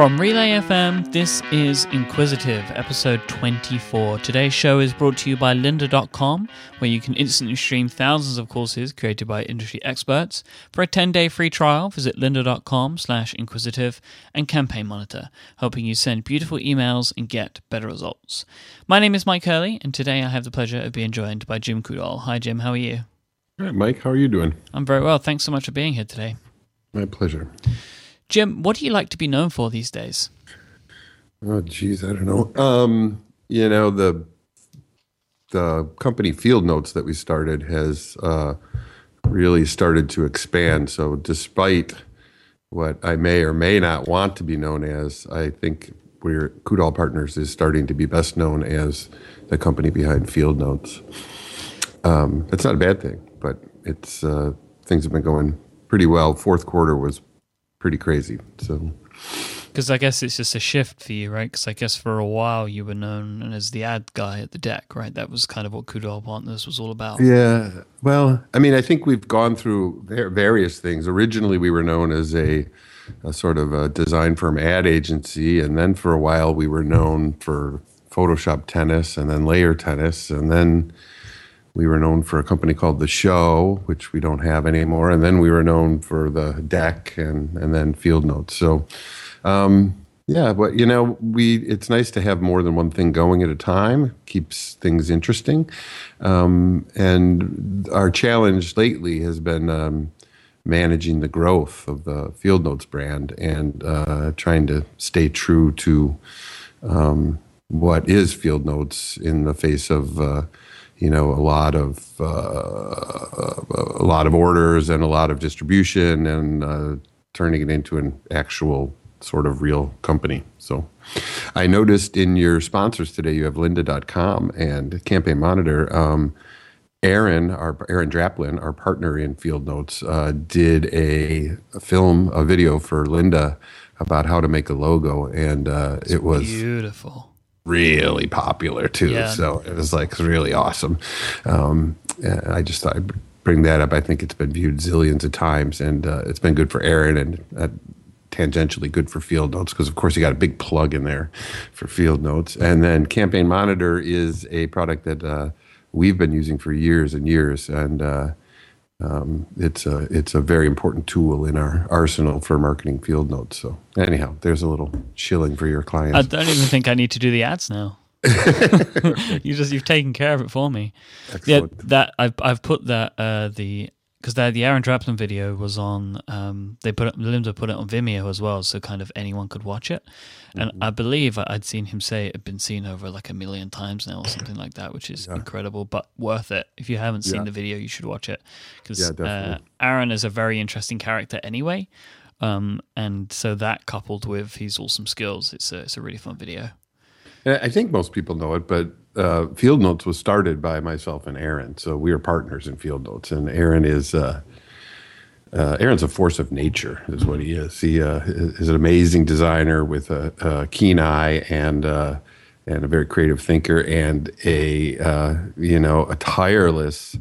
From Relay FM, this is Inquisitive, episode 24. Today's show is brought to you by lynda.com, where you can instantly stream thousands of courses created by industry experts. For a 10-day free trial, visit lynda.com slash inquisitive and Campaign Monitor, helping you send beautiful emails and get better results. My name is Mike Hurley, and today I have the pleasure of being joined by Jim Coudal. Hi, Jim. How are you? All right, Mike. How are you doing? I'm very well. Thanks so much for being here today. My pleasure. Jim, what do you like to be known for these days? Oh, geez, I don't know. Um, you know, the the company Field Notes that we started has uh, really started to expand. So, despite what I may or may not want to be known as, I think we're Coudal Partners is starting to be best known as the company behind Field Notes. Um, not a bad thing, but it's uh, things have been going pretty well. Fourth quarter was pretty crazy. So, because I guess it's just a shift for you, right? Because I guess for a while you were known as the ad guy at the deck, right? That was kind of what Coudal Partners was all about. Yeah. Well, I mean, I think we've gone through various things. Originally, we were known as a, a sort of a design firm ad agency, and then for a while we were known for Photoshop tennis, and then layer tennis, and then we were known for a company called The Show, which we don't have anymore, and then we were known for the Deck and and then Field Notes. So, um, yeah, but you know, we it's nice to have more than one thing going at a time. Keeps things interesting, um, and our challenge lately has been. Um, managing the growth of the Field Notes brand and uh, trying to stay true to um, what is Field Notes in the face of uh, you know a lot of uh, a lot of orders and a lot of distribution and uh, turning it into an actual sort of real company. So I noticed in your sponsors today you have lynda.com and Campaign Monitor. Um, Aaron, our Aaron Draplin, our partner in Field Notes, uh, did a, a, film, a video for Lynda about how to make a logo, and uh, it was beautiful really popular too. Yeah. So it was like really awesome. Um, I just thought I'd bring that up. I think it's been viewed zillions of times, and uh, it's been good for Aaron and uh, tangentially good for Field Notes because, of course, you got a big plug in there for Field Notes. And then Campaign Monitor is a product that uh, we've been using for years and years, and uh, um, it's a it's a very important tool in our arsenal for marketing field notes. So anyhow, there's a little shilling for your clients. I don't even think I need to do the ads now. you just you've taken care of it for me. Excellent. Yeah, that I've I've put that uh, the because the Aaron Draplin video was on. Um, they put it, Lynda put it on Vimeo as well, so kind of anyone could watch it. And mm-hmm. I believe I'd seen him say it had been seen over like a million times now, or something like that, which is yeah. incredible, but worth it. If you haven't seen yeah. the video, you should watch it because yeah, uh, Aaron is a very interesting character anyway. Um, and so that coupled with his awesome skills, it's a it's a really fun video. I think most people know it, but uh, Field Notes was started by myself and Aaron, so we are partners in Field Notes. And Aaron is uh, uh, Aaron's a force of nature, is what he is. He uh, is an amazing designer with a, a keen eye and uh, and a very creative thinker, and a uh, you know a tireless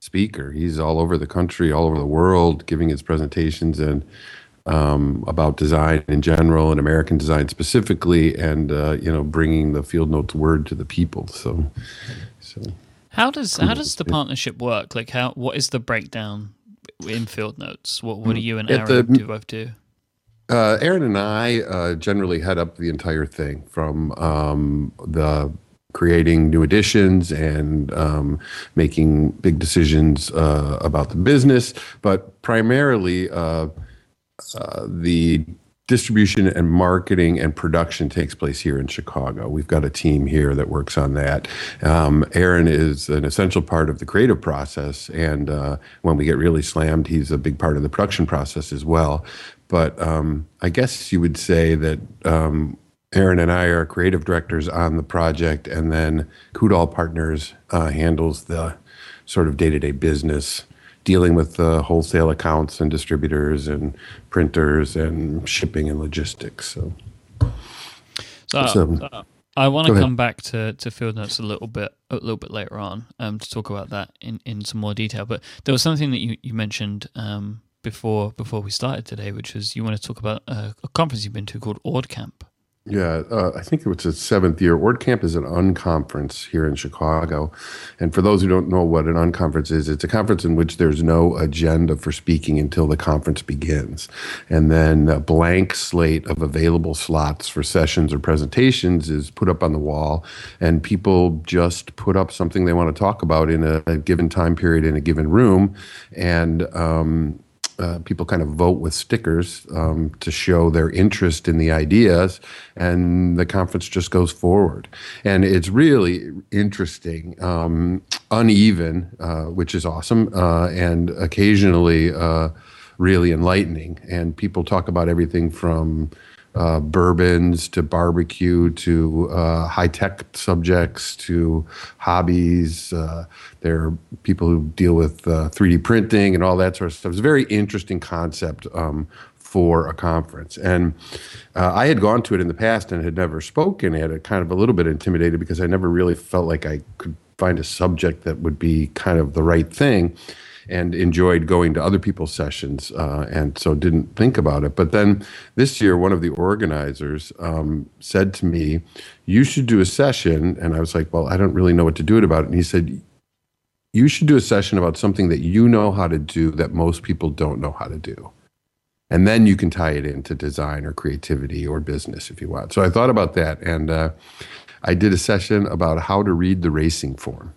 speaker. He's all over the country, all over the world, giving his presentations and um, about design in general and American design specifically, and uh, you know, bringing the Field Notes word to the people. So, so how does how does the partnership work? Like, how what is the breakdown in Field Notes? What what do you and Aaron the, do both do? Uh, Aaron and I uh, generally head up the entire thing from um, the creating new editions and um, making big decisions uh, about the business, but primarily uh, the distribution and marketing and production takes place here in Chicago. We've got a team here that works on that. Um, Aaron is an essential part of the creative process, and uh, when we get really slammed, he's a big part of the production process as well. But um, I guess you would say that um, Aaron and I are creative directors on the project, and then Coudal Partners uh, handles the sort of day to day business dealing with the wholesale accounts and distributors and printers and shipping and logistics. So, so, so uh, I want to come back to, to field notes a little bit a little bit later on um, to talk about that in, in some more detail. But there was something that you, you mentioned um, before before we started today, which was you want to talk about a, a conference you've been to called OrdCamp. Yeah, uh, I think it was its seventh year. OrdCamp is an unconference here in Chicago. And for those who don't know what an unconference is, it's a conference in which there's no agenda for speaking until the conference begins. And then a blank slate of available slots for sessions or presentations is put up on the wall, and people just put up something they want to talk about in a, a given time period in a given room. And um, uh, people kind of vote with stickers um, to show their interest in the ideas, and the conference just goes forward. And it's really interesting, um, uneven, uh, which is awesome, uh, and occasionally uh, really enlightening. And people talk about everything from uh, bourbons to barbecue to uh, high tech subjects to hobbies. Uh, there are people who deal with 3D uh, printing and all that sort of stuff. It's a very interesting concept um, for a conference. And uh, I had gone to it in the past and had never spoken at it, kind of a little bit intimidated because I never really felt like I could find a subject that would be kind of the right thing and enjoyed going to other people's sessions, uh, and so didn't think about it. But then this year, one of the organizers um, said to me, "You should do a session," and I was like, "Well, I don't really know what to do it about." And he said, "You should do a session about something that you know how to do that most people don't know how to do." And then you can tie it into design or creativity or business if you want. So I thought about that, and uh, I did a session about how to read the racing form.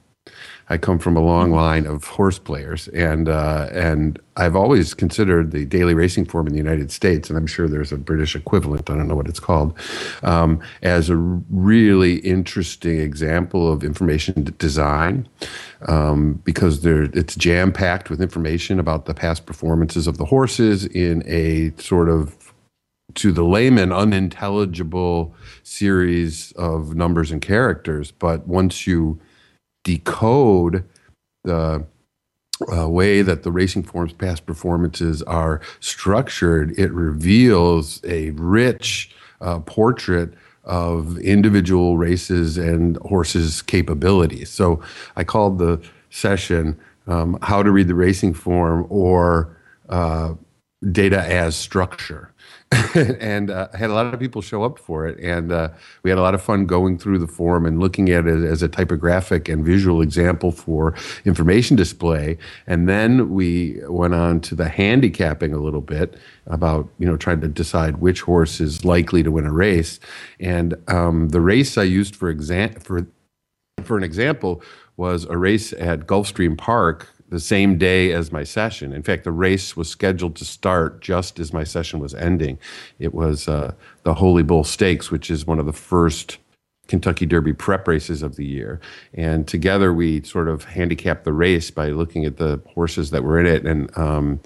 I come from a long line of horse players, and uh, and I've always considered the daily racing form in the United States, and I'm sure there's a British equivalent. I don't know what it's called, um, as a really interesting example of information design, um, because there it's jam packed with information about the past performances of the horses in a sort of to the layman unintelligible series of numbers and characters. But once you decode the uh, way that the racing form's past performances are structured, it reveals a rich uh, portrait of individual races and horses' capabilities. So I called the session um, How to Read the Racing Form or uh, Data as Structure. and uh, had a lot of people show up for it, and uh, we had a lot of fun going through the form and looking at it as a typographic and visual example for information display. And then we went on to the handicapping a little bit about you know trying to decide which horse is likely to win a race. And um, the race I used for exam for for an example was a race at Gulfstream Park the same day as my session. In fact, the race was scheduled to start just as my session was ending. It was uh, the Holy Bull Stakes, which is one of the first Kentucky Derby prep races of the year. And together we sort of handicapped the race by looking at the horses that were in it. And um,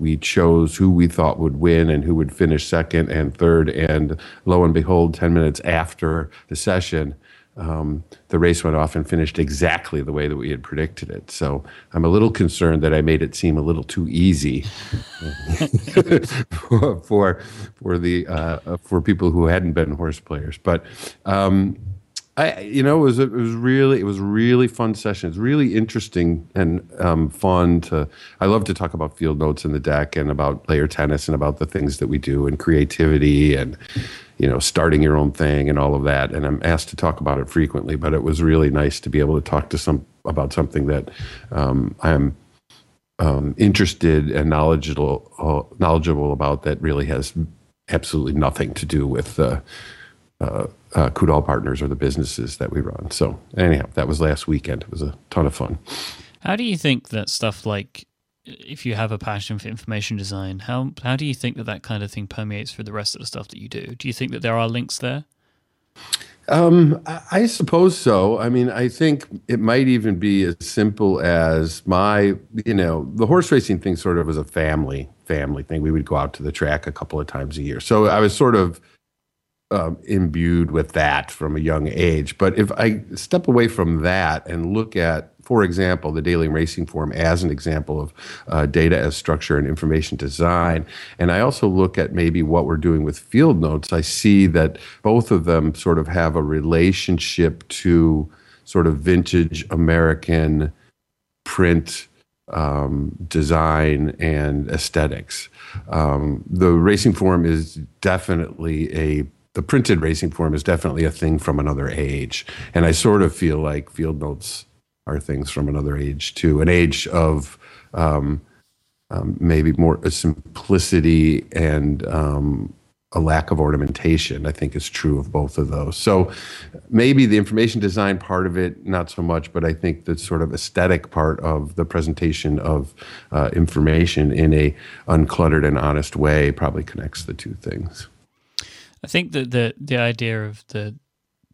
we chose who we thought would win and who would finish second and third. And lo and behold, 10 minutes after the session, um, the race went off and finished exactly the way that we had predicted it. So I'm a little concerned that I made it seem a little too easy for for the uh, for people who hadn't been horse players. But um, I, you know, it was it was really it was really fun session. It's really interesting and um, fun to. I love to talk about field notes in the deck and about layer tennis and about the things that we do and creativity and you know, starting your own thing and all of that. And I'm asked to talk about it frequently, but it was really nice to be able to talk to some about something that um, I'm um, interested and knowledgeable uh, knowledgeable about that really has absolutely nothing to do with uh, uh, uh, Coudal Partners or the businesses that we run. So anyhow, that was last weekend. It was a ton of fun. How do you think that stuff like if you have a passion for information design, how how do you think that that kind of thing permeates through the rest of the stuff that you do? Do you think that there are links there? Um, I suppose so. I mean, I think it might even be as simple as my, you know, the horse racing thing sort of was a family family thing. We would go out to the track a couple of times a year, so I was sort of um, imbued with that from a young age. But if I step away from that and look at for example, the daily racing form as an example of uh, data as structure and information design. And I also look at maybe what we're doing with field notes. I see that both of them sort of have a relationship to sort of vintage American print um, design and aesthetics. Um, the racing form is definitely a the printed racing form is definitely a thing from another age, and I sort of feel like field notes are things from another age too, an age of um, um, maybe more simplicity and um, a lack of ornamentation, I think is true of both of those. So maybe the information design part of it, not so much, but I think the sort of aesthetic part of the presentation of uh, information in a uncluttered and honest way probably connects the two things. I think that the the idea of the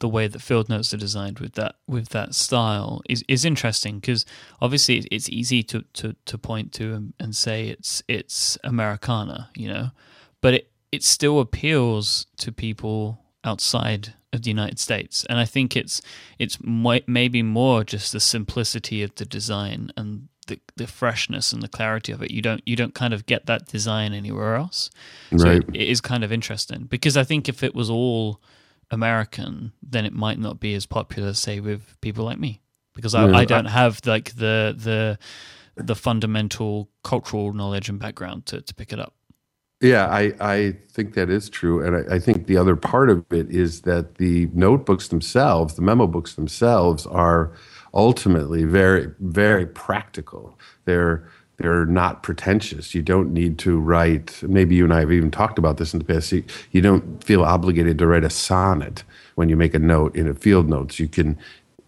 the way that field notes are designed with that with that style is is interesting because obviously it's easy to, to, to point to and, and say it's it's Americana, you know, but it it still appeals to people outside of the United States, and I think it's it's maybe more just the simplicity of the design and the, the freshness and the clarity of it. You don't you don't kind of get that design anywhere else. So right. it, it is kind of interesting because I think if it was all American, then it might not be as popular, say, with people like me, because I, I don't I, have like the the the fundamental cultural knowledge and background to, to pick it up. Yeah, I, I think that is true. And I, I, think the other part of it is that the notebooks themselves, the memo books themselves, are ultimately very, very practical. They're they're not pretentious. You don't need to write. Maybe you and I have even talked about this in the past. You, you don't feel obligated to write a sonnet when you make a note in a field notes. You can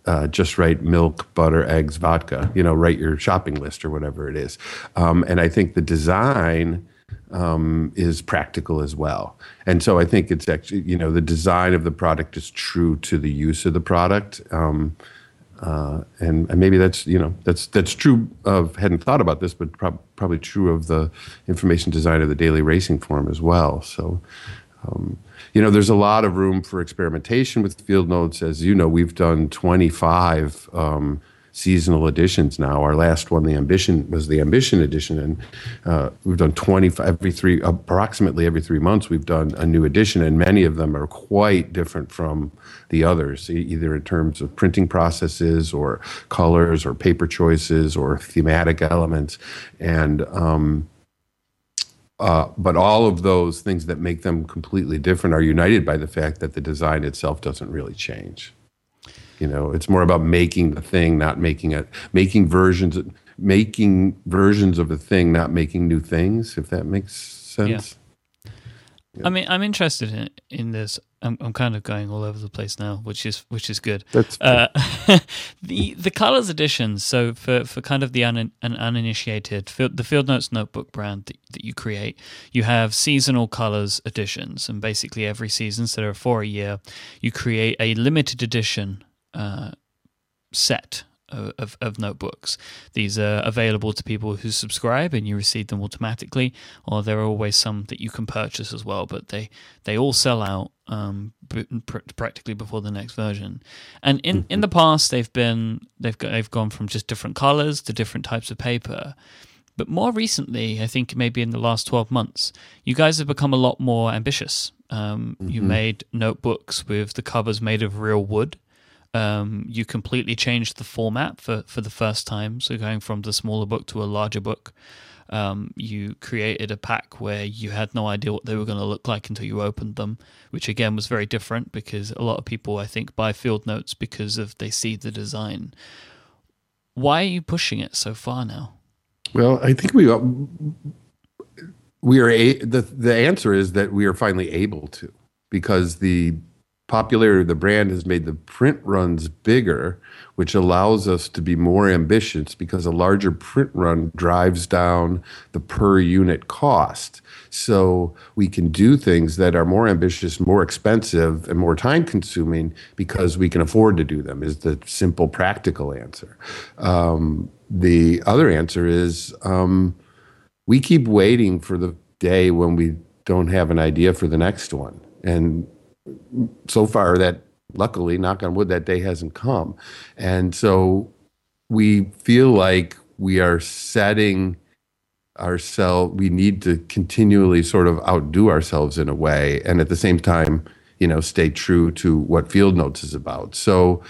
uh, just write milk, butter, eggs, vodka. You know, write your shopping list or whatever it is. Um, and I think the design um, is practical as well. And so I think it's actually, you know, the design of the product is true to the use of the product. Um, uh, and, and maybe that's you know that's that's true of hadn't thought about this, but prob- probably true of the information design of the daily racing form as well. So, um, you know, there's a lot of room for experimentation with field notes. As you know, we've done 25 um, seasonal editions now. Our last one, the Ambition, was the Ambition edition, and uh, we've done 25 every three, approximately every three months. We've done a new edition, and many of them are quite different from the others, either in terms of printing processes or colors or paper choices or thematic elements, and um, uh, but all of those things that make them completely different are united by the fact that the design itself doesn't really change. You know, it's more about making the thing, not making it, making versions, making versions of a thing, not making new things. If that makes sense. Yeah. yeah. I mean, I'm interested in in this. I'm, I'm kind of going all over the place now, which is which is good. That's uh, the the colors editions. So for, for kind of the un, an uninitiated, the Field Notes notebook brand that, that you create, you have seasonal colors editions, and basically every season, so there are four a year, you create a limited edition uh, set of, of, notebooks. These are available to people who subscribe and you receive them automatically, or there are always some that you can purchase as well, but they, they all sell out um, pr- practically before the next version. And in, in the past, they've been they've got, they've gone from just different colors to different types of paper. But more recently, I think maybe in the last 12 months, you guys have become a lot more ambitious. Um, mm-hmm. You made notebooks with the covers made of real wood um, you completely changed the format for, for the first time. So going from the smaller book to a larger book. Um, you created a pack where you had no idea what they were going to look like until you opened them, which again was very different because a lot of people, I think, buy field notes because of they see the design. Why are you pushing it so far now? Well, I think we we are a, the the answer is that we are finally able to because the popularity of the brand has made the print runs bigger, which allows us to be more ambitious because a larger print run drives down the per unit cost. So we can do things that are more ambitious, more expensive, and more time consuming because we can afford to do them, is the simple practical answer. Um, the other answer is um, we keep waiting for the day when we don't have an idea for the next one. And so far that luckily knock on wood that day hasn't come. And so we feel like we are setting ourselves we need to continually sort of outdo ourselves in a way and at the same time you know stay true to what field notes is about. So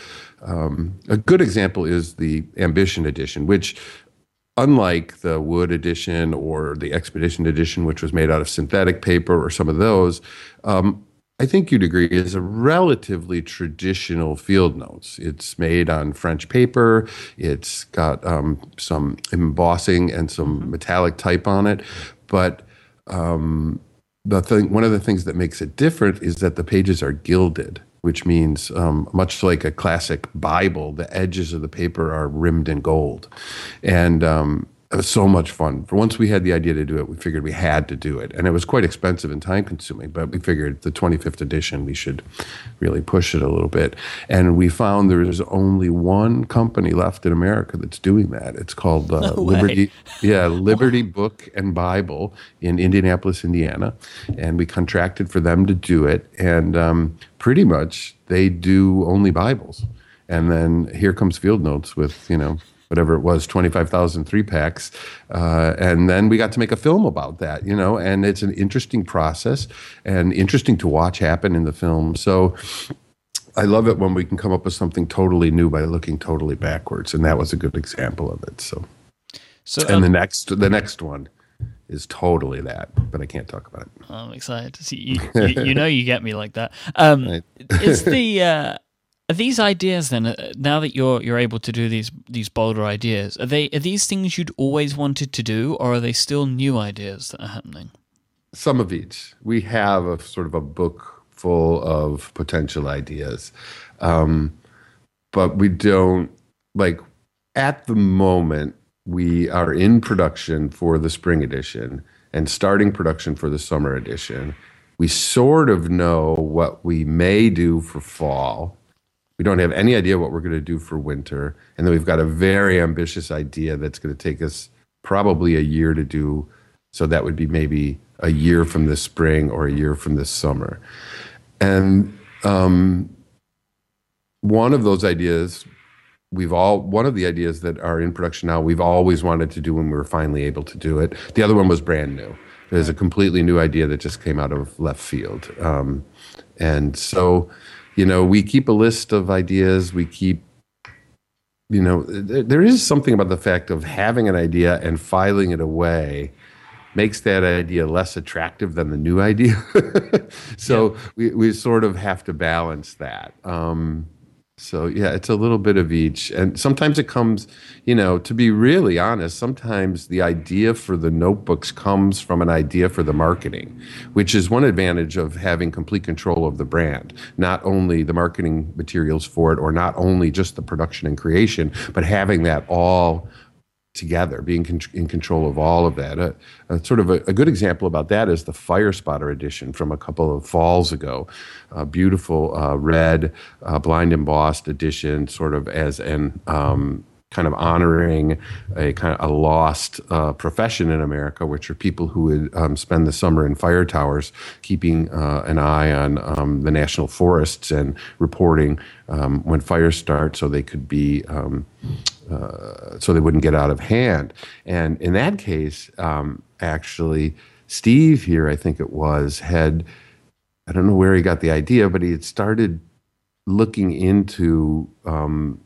um, a good example is the ambition edition which unlike the wood edition or the expedition edition, which was made out of synthetic paper or some of those, um, I think you'd agree is a relatively traditional field notes. It's made on French paper. It's got um, some embossing and some mm-hmm. metallic type on it, but um, the thing, one of the things that makes it different is that the pages are gilded which means um, much like a classic Bible, the edges of the paper are rimmed in gold. And um, it was so much fun. For once we had the idea to do it, we figured we had to do it. And it was quite expensive and time consuming, but we figured the 25th edition, we should really push it a little bit. And we found there's only one company left in America that's doing that. It's called uh, no Liberty, yeah, Liberty Book and Bible in Indianapolis, Indiana. And we contracted for them to do it. And um, pretty much they do only Bibles. And then here comes Field Notes with, you know, whatever it was, 25,000 three packs. Uh, and then we got to make a film about that, you know, and it's an interesting process and interesting to watch happen in the film. So I love it when we can come up with something totally new by looking totally backwards. And that was a good example of it. So, so and um, the next, the next one is totally that, but I can't talk about it. I'm excited to see you. You, you know, you get me like that. Um, is the uh, are these ideas then? Uh, now that you're you're able to do these these bolder ideas, are they are these things you'd always wanted to do, or are they still new ideas that are happening? Some of each. We have a sort of a book full of potential ideas, um, but we don't like at the moment. We are in production for the spring edition and starting production for the summer edition. We sort of know what we may do for fall we don't have any idea what we're going to do for winter. And then we've got a very ambitious idea that's going to take us probably a year to do. So that would be maybe a year from this spring or a year from this summer. And um, one of those ideas, we've all, one of the ideas that are in production now, we've always wanted to do when we were finally able to do it. The other one was brand new. There's a completely new idea that just came out of left field. Um, and so, you know, we keep a list of ideas. We keep, you know, there is something about the fact of having an idea and filing it away makes that idea less attractive than the new idea. so yeah. we, we sort of have to balance that. Um, so yeah, it's a little bit of each. And sometimes it comes, you know, to be really honest, sometimes the idea for the notebooks comes from an idea for the marketing, which is one advantage of having complete control of the brand. Not only the marketing materials for it or not only just the production and creation, but having that all together, being con- in control of all of that. A, uh, sort of a, a, good example about that is the Fire Spotter edition from a couple of falls ago. A beautiful uh, red, uh, blind embossed edition, sort of as an um, kind of honoring a kind of a lost uh, profession in America, which are people who would um, spend the summer in fire towers, keeping uh, an eye on um, the national forests and reporting um, when fires start, so they could be. Uh, so they wouldn't get out of hand. And in that case, um, actually, Steve here, I think it was, had, I don't know where he got the idea, but he had started looking into um,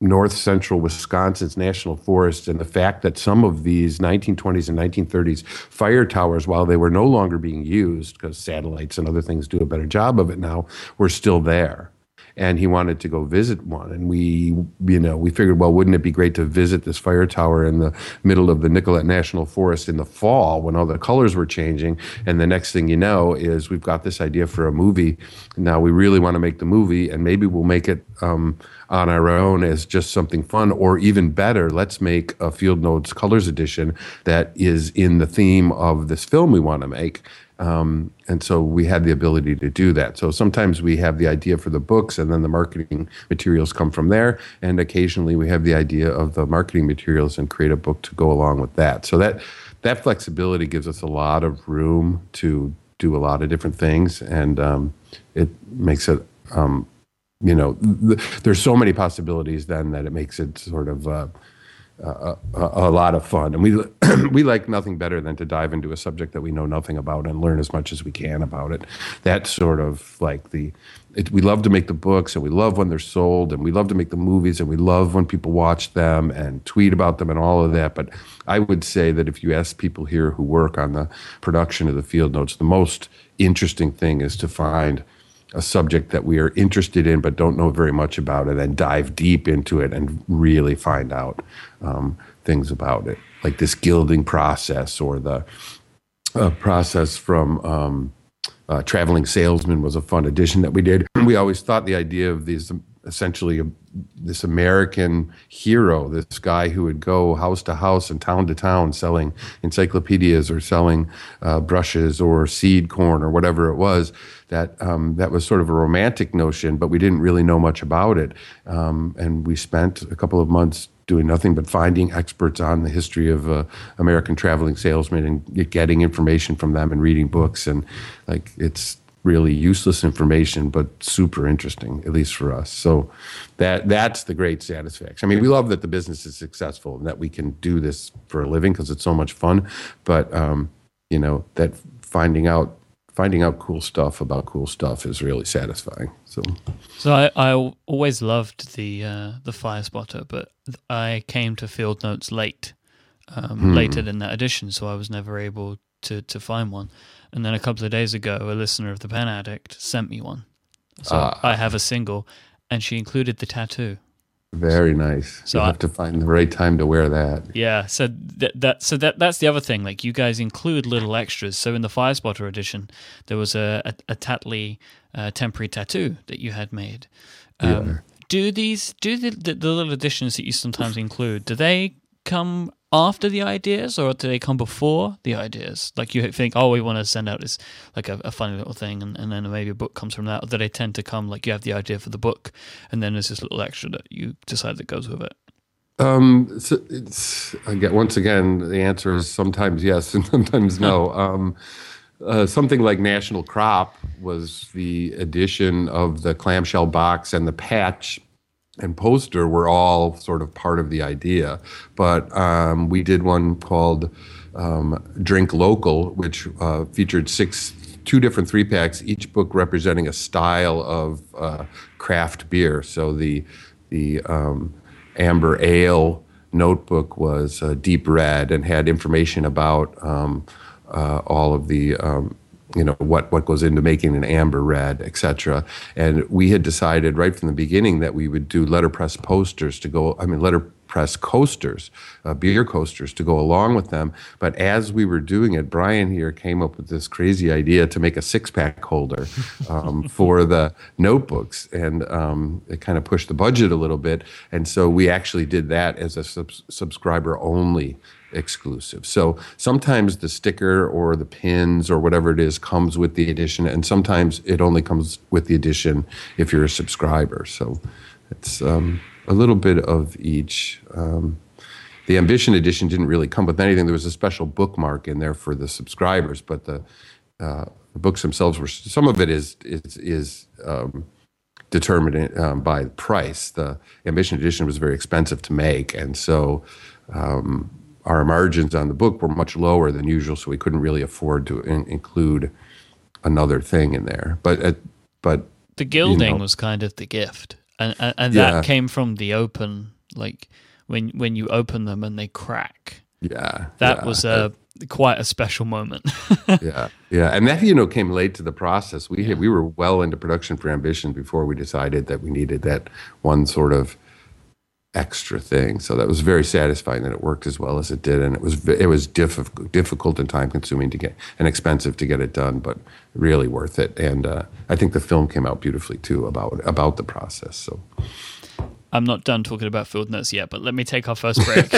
north central Wisconsin's national forest and the fact that some of these 1920s and 1930s fire towers, while they were no longer being used because satellites and other things do a better job of it now, were still there and he wanted to go visit one. And we, you know, we figured, well, wouldn't it be great to visit this fire tower in the middle of the Nicolet National Forest in the fall when all the colors were changing? And the next thing you know is we've got this idea for a movie. Now we really want to make the movie, and maybe we'll make it. Um, on our own as just something fun, or even better, let's make a Field Notes Colors Edition that is in the theme of this film we want to make. Um, and so we had the ability to do that. So sometimes we have the idea for the books, and then the marketing materials come from there. And occasionally we have the idea of the marketing materials and create a book to go along with that. So that that flexibility gives us a lot of room to do a lot of different things, and um, it makes it. Um, you know, th- there's so many possibilities then that it makes it sort of uh, uh, a, a, lot of fun. And we we like nothing better than to dive into a subject that we know nothing about and learn as much as we can about it. That's sort of like the it, we love to make the books and we love when they're sold and we love to make the movies and we love when people watch them and tweet about them and all of that. But I would say that if you ask people here who work on the production of the field notes, the most interesting thing is to find a subject that we are interested in but don't know very much about it and dive deep into it and really find out um, things about it, like this gilding process or the uh, process from. Um, uh, traveling salesman was a fun addition that we did. We always thought the idea of these essentially a, this American hero, this guy who would go house to house and town to town selling encyclopedias or selling uh, brushes or seed corn or whatever it was. That um, that was sort of a romantic notion, but we didn't really know much about it. Um, and we spent a couple of months doing nothing but finding experts on the history of uh, American traveling salesmen and getting information from them and reading books and like it's really useless information, but super interesting, at least for us. So that that's the great satisfaction. I mean, we love that the business is successful and that we can do this for a living because it's so much fun. But um, you know that finding out finding out cool stuff about cool stuff is really satisfying. So, so I, I always loved the uh, the fire spotter, but I came to Field Notes late, um, hmm. later than that edition, so I was never able to to find one. And then a couple of days ago, a listener of the Pen Addict sent me one. So uh, I have a single, and she included the tattoo. Very nice. So you have to find the right time to wear that. Yeah. So that, that so that that's the other thing. Like you guys include little extras. So in the Fire Spotter edition, there was a a, a Tattly uh, temporary tattoo that you had made. Um, yeah. Do these do the, the, the little additions that you sometimes include? Do they come after the ideas or do they come before the ideas? Like you think, oh, we want to send out this like a, a funny little thing, and, and, then maybe a book comes from that. Or do they tend to come like you have the idea for the book, and then there's this little extra that you decide that goes with it? Um, so it's again, once again, the answer is sometimes yes and sometimes no. um, uh, something like National Crop was the addition of the clamshell box and the patch and poster were all sort of part of the idea. But um, we did one called um, Drink Local, which uh, featured six, two different three packs, each book representing a style of uh, craft beer. So the the um, amber ale notebook was uh, deep red and had information about um, uh, all of the um, you know what what goes into making an amber red, etc. And we had decided right from the beginning that we would do letterpress posters to go. I mean, letterpress coasters, uh, beer coasters to go along with them. But as we were doing it, Brian here came up with this crazy idea to make a six pack holder um, for the notebooks, and um, it kind of pushed the budget a little bit. And so we actually did that as a sub- subscriber only exclusive. So sometimes the sticker or the pins or whatever it is comes with the edition, and sometimes it only comes with the edition if you're a subscriber. So it's um, a little bit of each. Um, the Ambition edition didn't really come with anything. There was a special bookmark in there for the subscribers, but the, uh, the books themselves were some of it is is is um, determined um, by price. The Ambition edition was very expensive to make, and so um, our margins on the book were much lower than usual, so we couldn't really afford to in- include another thing in there. But uh, but the gilding you know, was kind of the gift, and and, and yeah. that came from the open, like when when you open them and they crack. Yeah, that yeah. was a quite a special moment. yeah, yeah, and that you know came late to the process. We yeah. had, we were well into production for Ambition before we decided that we needed that one sort of extra thing. So that was very satisfying that it worked as well as it did, and it was it was difficult, difficult and time consuming to get and expensive to get it done, but really worth it. And uh, I think the film came out beautifully too about about the process. So. I'm not done talking about field notes yet, but let me take our first break.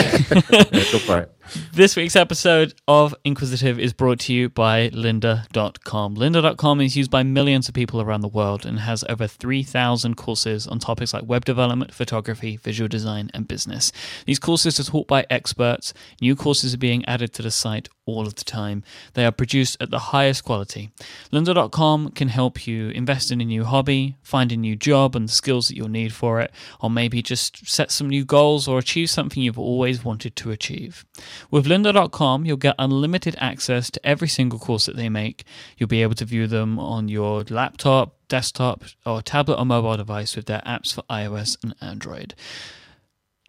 This week's episode of Inquisitive is brought to you by lynda.com. Lynda.com is used by millions of people around the world and has over 3,000 courses on topics like web development, photography, visual design, and business. These courses are taught by experts. New courses are being added to the site all of the time. They are produced at the highest quality. Lynda.com can help you invest in a new hobby, find a new job and the skills that you'll need for it, or maybe just set some new goals or achieve something you've always wanted to achieve. With lynda.com, you'll get unlimited access to every single course that they make. You'll be able to view them on your laptop, desktop, or tablet or mobile device with their apps for iOS and Android.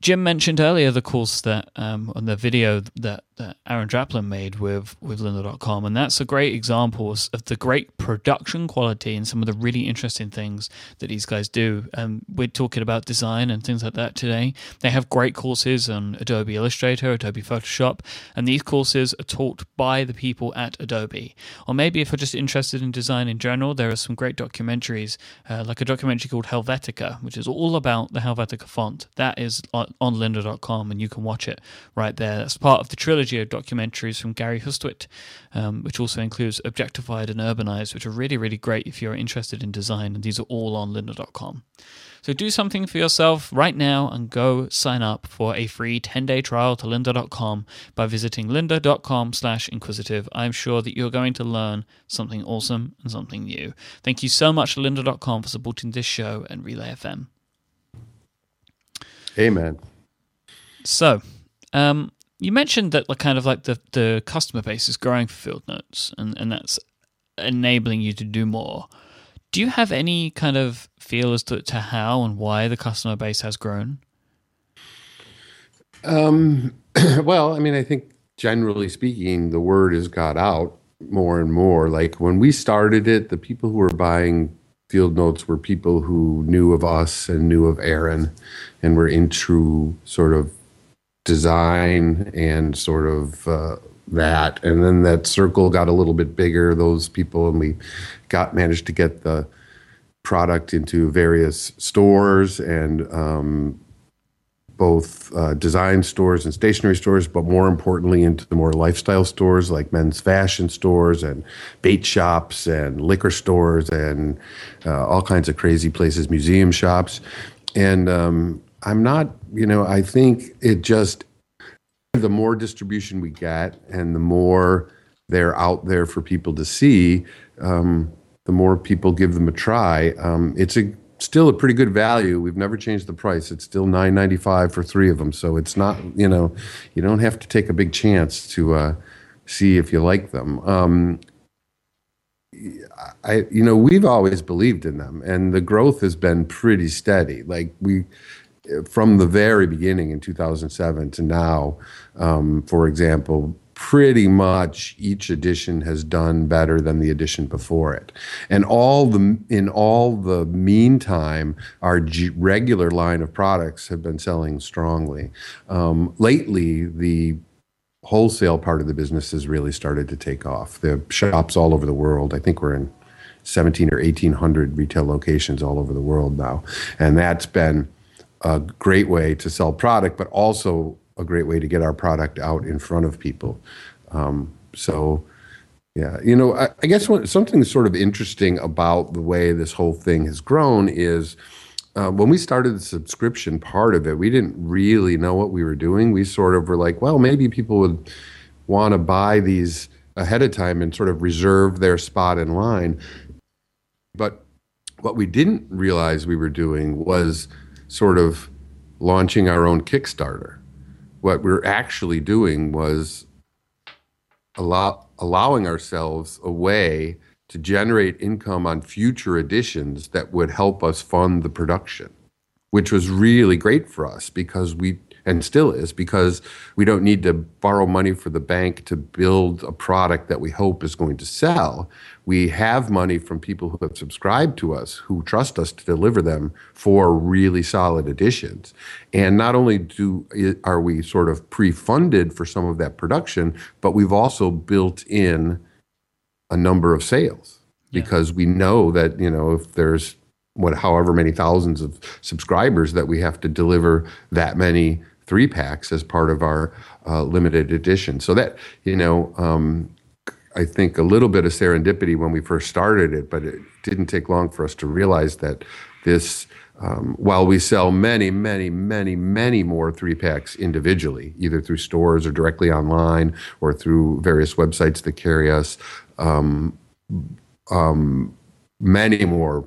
Jim mentioned earlier the course that um, on the video that, that Aaron Draplin made with with lynda.com, and that's a great example of the great production quality and some of the really interesting things that these guys do. Um, we're talking about design and things like that today. They have great courses on Adobe Illustrator, Adobe Photoshop, and these courses are taught by the people at Adobe. Or maybe if you're just interested in design in general, there are some great documentaries, uh, like a documentary called Helvetica, which is all about the Helvetica font. That is on lynda.com and you can watch it right there. That's part of the trilogy of documentaries from Gary Hustwit, um, which also includes Objectified and Urbanized, which are really, really great if you're interested in design. And these are all on lynda.com. So do something for yourself right now and go sign up for a free 10-day trial to lynda.com by visiting lynda.com slash inquisitive. I'm sure that you're going to learn something awesome and something new. Thank you so much to lynda.com for supporting this show and Relay FM. Amen. So, um, you mentioned that like kind of like the, the customer base is growing for Field Notes, and, and that's enabling you to do more. Do you have any kind of feel as to, to how and why the customer base has grown? Um, well, I mean, I think generally speaking, the word has got out more and more. Like when we started it, the people who were buying field notes were people who knew of us and knew of Aaron and were into sort of design and sort of uh, that. And then that circle got a little bit bigger, those people, and we got managed to get the product into various stores and um, both uh, design stores and stationery stores, but more importantly, into the more lifestyle stores like men's fashion stores and bait shops and liquor stores and uh, all kinds of crazy places, museum shops. And um, I'm not, you know, I think it just, the more distribution we get and the more they're out there for people to see, um, the more people give them a try. Um, it's a still a pretty good value. We've never changed the price. It's still nine ninety five for three of them. So it's not you know you don't have to take a big chance to uh, see if you like them. Um, I you know we've always believed in them, and the growth has been pretty steady. Like we from the very beginning in 2007 to now, um, for example, pretty much each edition has done better than the edition before it. And all the in all the meantime, our G- regular line of products have been selling strongly. Um, lately, the wholesale part of the business has really started to take off. The shops all over the world. I think we're in 17 or 1800 retail locations all over the world now, and that's been a great way to sell product, but also a great way to get our product out in front of people. Um, so, yeah, you know, I, I guess what, something sort of interesting about the way this whole thing has grown is uh, when we started the subscription part of it, we didn't really know what we were doing. We sort of were like, well, maybe people would want to buy these ahead of time and sort of reserve their spot in line. But what we didn't realize we were doing was sort of launching our own Kickstarter what we're actually doing was allow, allowing ourselves a way to generate income on future editions that would help us fund the production, which was really great for us because we and still is because we don't need to borrow money for the bank to build a product that we hope is going to sell. We have money from people who have subscribed to us, who trust us to deliver them for really solid editions. And not only do are we sort of pre-funded for some of that production, but we've also built in a number of sales yeah. because we know that you know if there's what however many thousands of subscribers that we have to deliver that many three packs as part of our uh, limited edition. So that you know, um, I think a little bit of serendipity when we first started it, but it didn't take long for us to realize that this. Um, while we sell many, many, many, many more three packs individually, either through stores or directly online or through various websites that carry us, um, um, many more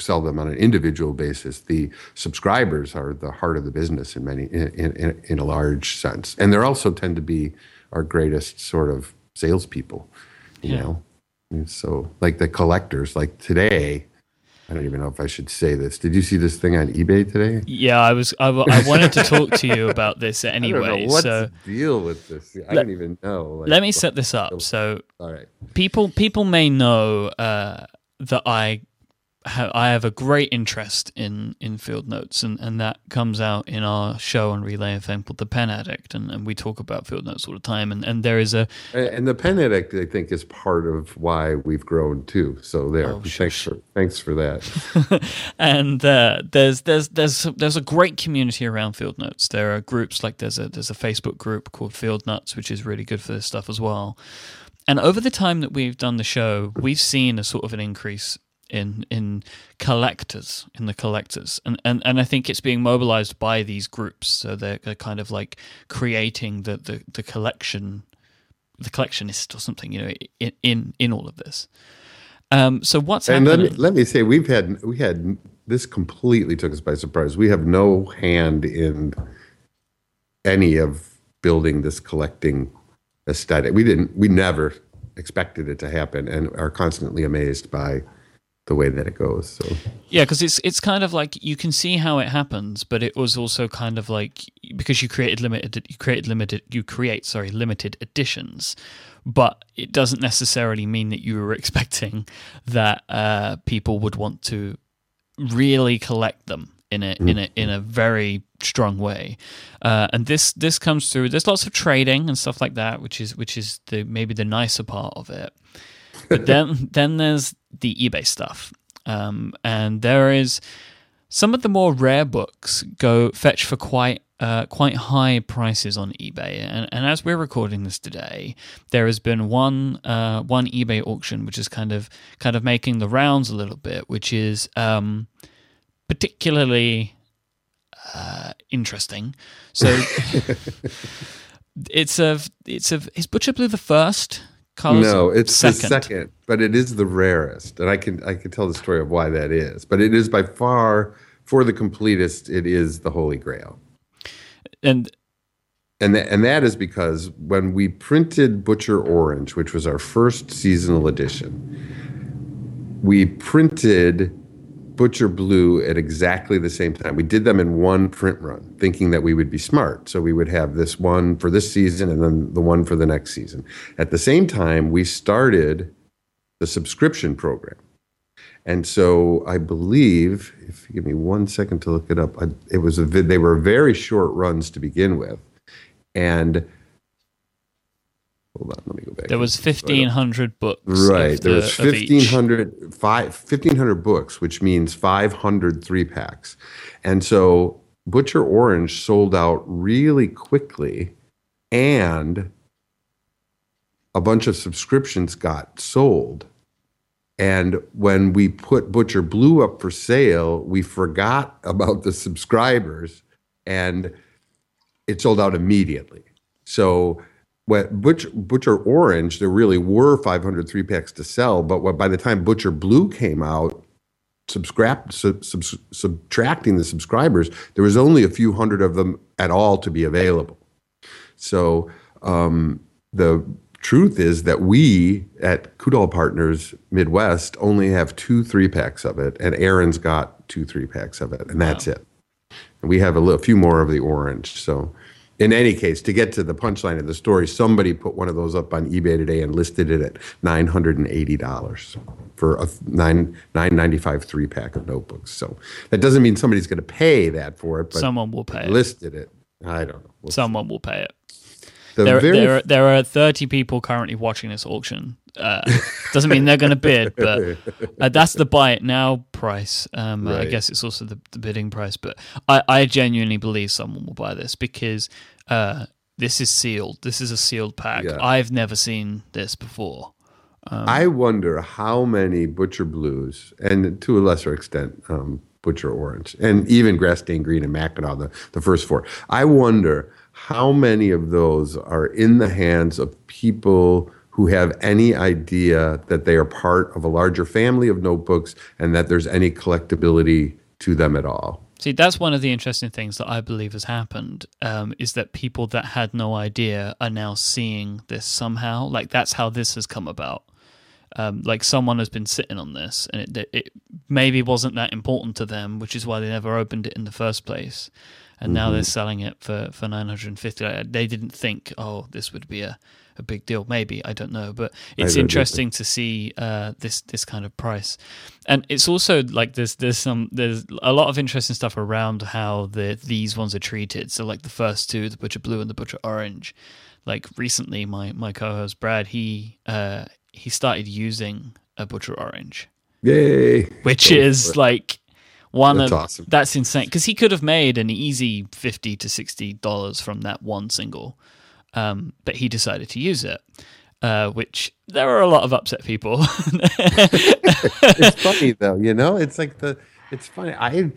sell them on an individual basis. The subscribers are the heart of the business in many in, in, in a large sense, and they also tend to be our greatest sort of salespeople. You yeah. know, and so like the collectors, like today. I don't even know if I should say this. Did you see this thing on eBay today? Yeah, I was. I, I wanted to talk to you about this anyway. what's so the deal with this? I let, don't even know. Like, let me set this up. So, all right, people people may know uh, that I I have a great interest in, in field notes, and, and that comes out in our show on Relay FM called The Pen Addict, and, and we talk about field notes all the time. And, and there is a and the Pen Addict, I think, is part of why we've grown too. So there, oh, thanks for thanks for that. and uh, there's there's there's there's a great community around field notes. There are groups like there's a there's a Facebook group called Field Nuts, which is really good for this stuff as well. And over the time that we've done the show, we've seen a sort of an increase in in collectors in the collectors. And, and and I think it's being mobilized by these groups. So they're, they're kind of like creating the, the the collection the collectionist or something you know in in, in all of this. Um so what's and happening let me, let me say we've had we had this completely took us by surprise. We have no hand in any of building this collecting aesthetic. We didn't we never expected it to happen and are constantly amazed by the way that it goes. So yeah, because it's it's kind of like you can see how it happens, but it was also kind of like because you created limited, you created limited, you create sorry limited editions, but it doesn't necessarily mean that you were expecting that uh, people would want to really collect them in a in a in a very strong way. Uh, and this this comes through. There's lots of trading and stuff like that, which is which is the maybe the nicer part of it. But then then there's the eBay stuff, um, and there is some of the more rare books go fetch for quite uh, quite high prices on eBay. And, and, as we're recording this today, there has been one uh, one eBay auction which is kind of kind of making the rounds a little bit, which is um, particularly uh, interesting. So it's a it's a is Butcher Blue the first? Carlos no, it's second. the second, but it is the rarest, and I can I can tell the story of why that is. But it is by far for the completist, it is the Holy Grail, and and th- and that is because when we printed Butcher Orange, which was our first seasonal edition, we printed Butcher Blue at exactly the same time. We did them in one print run, thinking that we would be smart. So we would have this one for this season and then the one for the next season. At the same time, we started the subscription program. And so I believe, if you give me one second to look it up, I, it was a they were very short runs to begin with, and Hold on, let me go back. There was fifteen hundred books. Right, there was 1500, 1500 books, which means 500 three packs, and so Butcher Orange sold out really quickly, and a bunch of subscriptions got sold. And when we put Butcher Blue up for sale, we forgot about the subscribers, and it sold out immediately. So what Butcher, Butcher Orange, there really were 500 three packs to sell, but what, by the time Butcher Blue came out, subscribe, sub, sub, subtracting the subscribers, there was only a few hundred of them at all to be available. So um, the truth is that we at Coudal Partners Midwest only have two three packs of it, and Aaron's got two three packs of it, and that's wow. it. And we have a, little, a few more of the orange. So in any case, to get to the punchline of the story, somebody put one of those up on eBay today and listed it at nine hundred and eighty dollars for a nine nine ninety five three pack of notebooks. So that doesn't mean somebody's going to pay that for it, but someone will pay. Listed it. I don't know. We'll someone see. will pay it. The there, very, there, there are 30 people currently watching this auction Uh, doesn't mean they're going to bid, but uh, that's the buy it now price. Um, right. I guess it's also the, the bidding price, but I, I, genuinely believe someone will buy this because uh, this is sealed. This is a sealed pack. Yeah. I've never seen this before. Um, I wonder how many Butcher Blues, and to a lesser extent, um, Butcher Orange, and even Grass Stained Green and Mackinaw, the, the first four. I wonder how many of those are in the hands of people who have any idea that they are part of a larger family of notebooks and that there's any collectability to them at all. See, that's one of the interesting things that I believe has happened um, is that people that had no idea are now seeing this somehow. Like that's how this has come about. Um, like someone has been sitting on this, and it, it maybe wasn't that important to them, which is why they never opened it in the first place. And mm-hmm. now they're selling it for for nine hundred and fifty. They didn't think, oh, this would be a a big deal. Maybe I don't know, but it's interesting to see uh, this this kind of price, and it's also like there's there's some there's a lot of interesting stuff around how the these ones are treated. So like the first two, the butcher blue and the butcher orange. Like recently, my my co-host Brad he uh, he started using a butcher orange. Yay! Which is like one that's of awesome. that's insane because he could have made an easy fifty to sixty dollars from that one single um, but he decided to use it. Uh, which there are a lot of upset people. it's funny though, you know. It's like the. It's funny. I,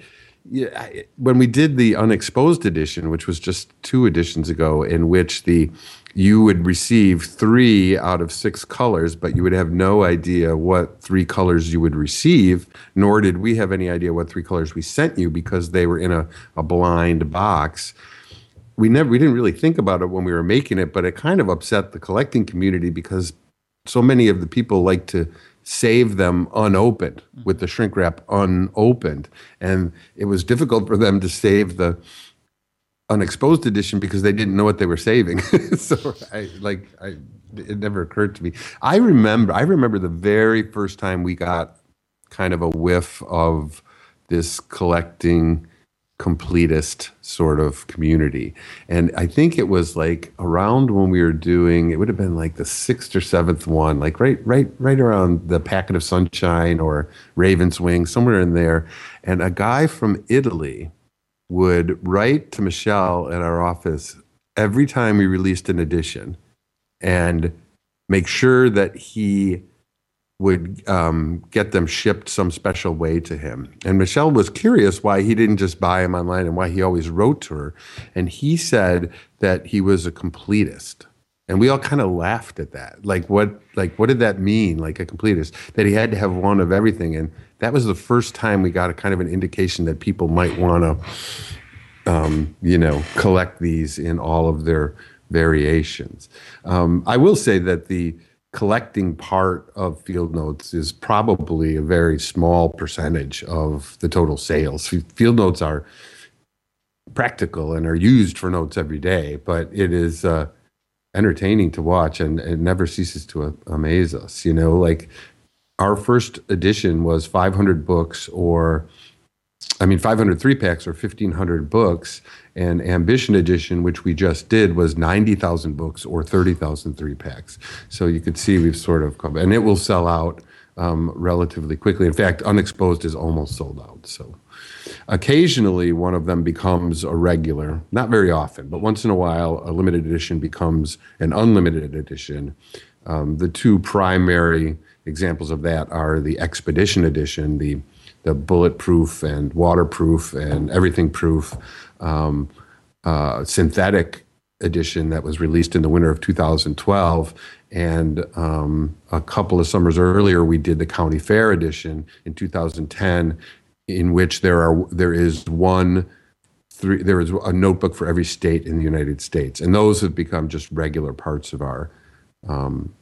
yeah, I, when we did the unexposed edition, which was just two editions ago, in which the you would receive three out of six colors, but you would have no idea what three colors you would receive, nor did we have any idea what three colors we sent you because they were in a, a blind box we never we didn't really think about it when we were making it, but it kind of upset the collecting community because so many of the people like to save them unopened mm-hmm. with the shrink wrap unopened, and it was difficult for them to save the unexposed edition because they didn't know what they were saving. so I like I it never occurred to me. I remember I remember the very first time we got kind of a whiff of this collecting completist sort of community. And I think it was like around when we were doing it would have been like the sixth or seventh one, like right right right around the packet of sunshine or Raven's Wing, somewhere in there. And a guy from Italy would write to Michelle at our office every time we released an edition and make sure that he would um, get them shipped some special way to him. And Michelle was curious why he didn't just buy them online and why he always wrote to her. And he said that he was a completist. And we all kind of laughed at that. Like what like what did that mean? Like a completist that he had to have one of everything. And that was the first time we got a kind of an indication that people might want to um, you know, collect these in all of their variations. Um, I will say that the collecting part of field notes is probably a very small percentage of the total sales. Field notes are practical and are used for notes every day, but it is uh, entertaining to watch and it never ceases to amaze us. You know, like our first edition was 500 books or I mean, 500 three packs or 1,500 books. And Ambition Edition, which we just did, was 90,000 books or 30,000 three packs. So you could see we've sort of come, and it will sell out um, relatively quickly. In fact, Unexposed is almost sold out. So occasionally one of them becomes a regular, not very often, but once in a while, a limited edition becomes an unlimited edition. Um, the two primary examples of that are the Expedition Edition, the the bulletproof and waterproof and everything proof um, uh, synthetic edition that was released in the winter of 2012. And um, a couple of summers earlier, we did the county fair edition in 2010, in which there are there is one three there is a notebook for every state in the United States, and those have become just regular parts of our um,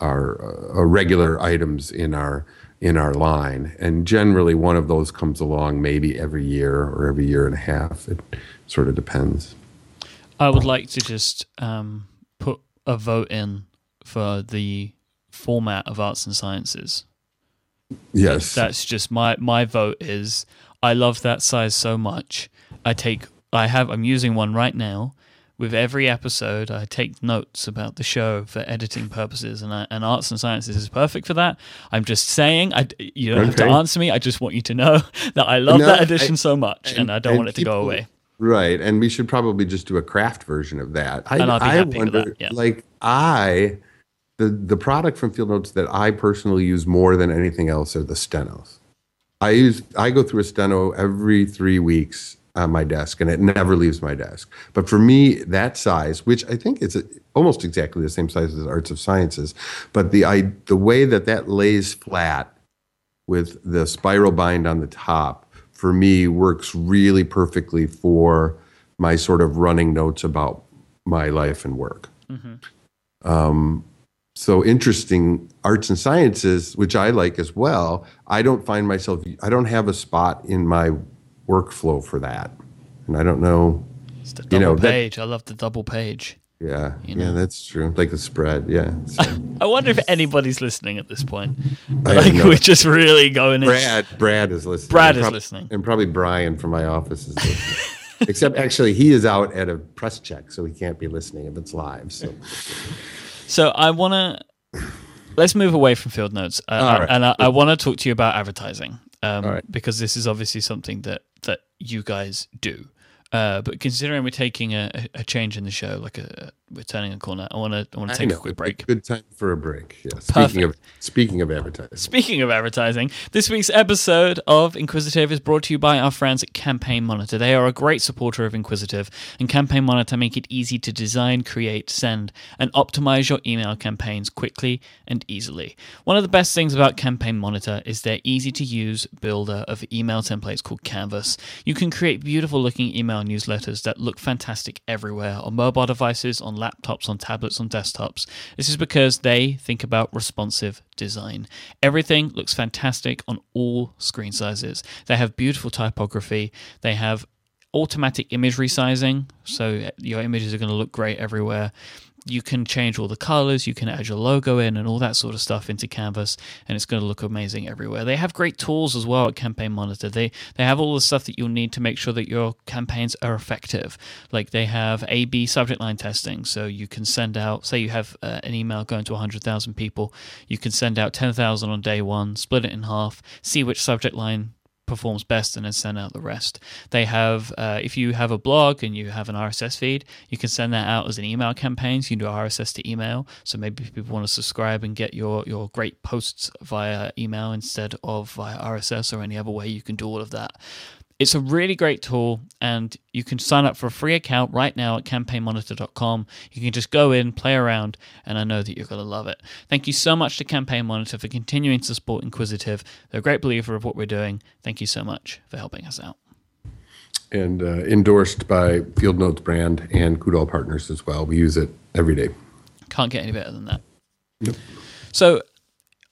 our uh, regular items in our in our line. And generally, one of those comes along maybe every year or every year and a half. It sort of depends. I would like to just um, put a vote in for the format of arts and sciences. Yes. That's just my my vote is I love that size so much. I take I have I'm using one right now with every episode, I take notes about the show for editing purposes, and I, and arts and sciences is perfect for that. I'm just saying, I you don't okay. have to answer me. I just want you to know that I love no, that edition I, so much, and, and I don't and want it to go away. Right, and we should probably just do a craft version of that. I, I wonder, that, yeah. like I, the the product from Field Notes that I personally use more than anything else are the stenos. I use I go through a steno every three weeks on my desk, and it never leaves my desk. But for me, that size, which I think is almost exactly the same size as Arts of Sciences, but the I, the way that that lays flat with the spiral bind on the top for me works really perfectly for my sort of running notes about my life and work. Mm-hmm. Um, so interesting arts and sciences, which I like as well. I don't find myself, I don't have a spot in my workflow for that. And I don't know. It's the double you know, page. That, I love the double page. Yeah, you know? yeah, that's true. Like the spread, yeah. So. I wonder if anybody's listening at this point. Like we're just really going. Brad, in. Brad is listening. Brad is listening, and probably Brian from my office is listening. Except actually, he is out at a press check, so he can't be listening if it's live. So, so I want to let's move away from field notes, uh, right. and I, I want to talk to you about advertising um, right. because this is obviously something that that you guys do. Uh, but considering we're taking a, a, change in the show, like a, we're turning a corner, I want to I want to take a quick break. Good time for a break. Yeah. Speaking of speaking of advertising. Speaking of advertising, this week's episode of Inquisitive is brought to you by our friends at Campaign Monitor. They are a great supporter of Inquisitive, and Campaign Monitor make it easy to design, create, send, and optimize your email campaigns quickly and easily. One of the best things about Campaign Monitor is their easy to use builder of email templates called Canvas. You can create beautiful looking email newsletters that look fantastic everywhere on mobile devices, on laptops, on tablets, on desktops. This is because they think about responsive design. Everything looks fantastic on all screen sizes. They have beautiful typography, they have automatic image resizing, so uh, your images are going to look great everywhere you can change all the colors, you can add your logo in and all that sort of stuff into Canvas, and it's going to look amazing everywhere. They have great tools as well at Campaign Monitor. They they have all the stuff that you'll need to make sure that your campaigns are effective. Like they have A/B subject line testing, so you can send out, say you have uh, an email going to 100,000 people, you can send out 10,000 on day one, split it in half, see which subject line performs best and then send out the rest. They have, uh, if you have a blog and you have an RSS feed, you can send that out as an email campaign. So you can do RSS to email. So maybe people want to subscribe and get your, your great posts via email instead of via RSS or any other way you can do all of that. It's a really great tool, and you can sign up for a free account right now at campaignmonitor.com. You can just go in, play around, and I know that you're going to love it. Thank you so much to Campaign Monitor for continuing to support Inquisitive. They're a great believer of what we're doing. Thank you so much for helping us out. And uh, endorsed by Field Notes brand and Coudal Partners as well. We use it every day. Can't get any better than that. Yep. So,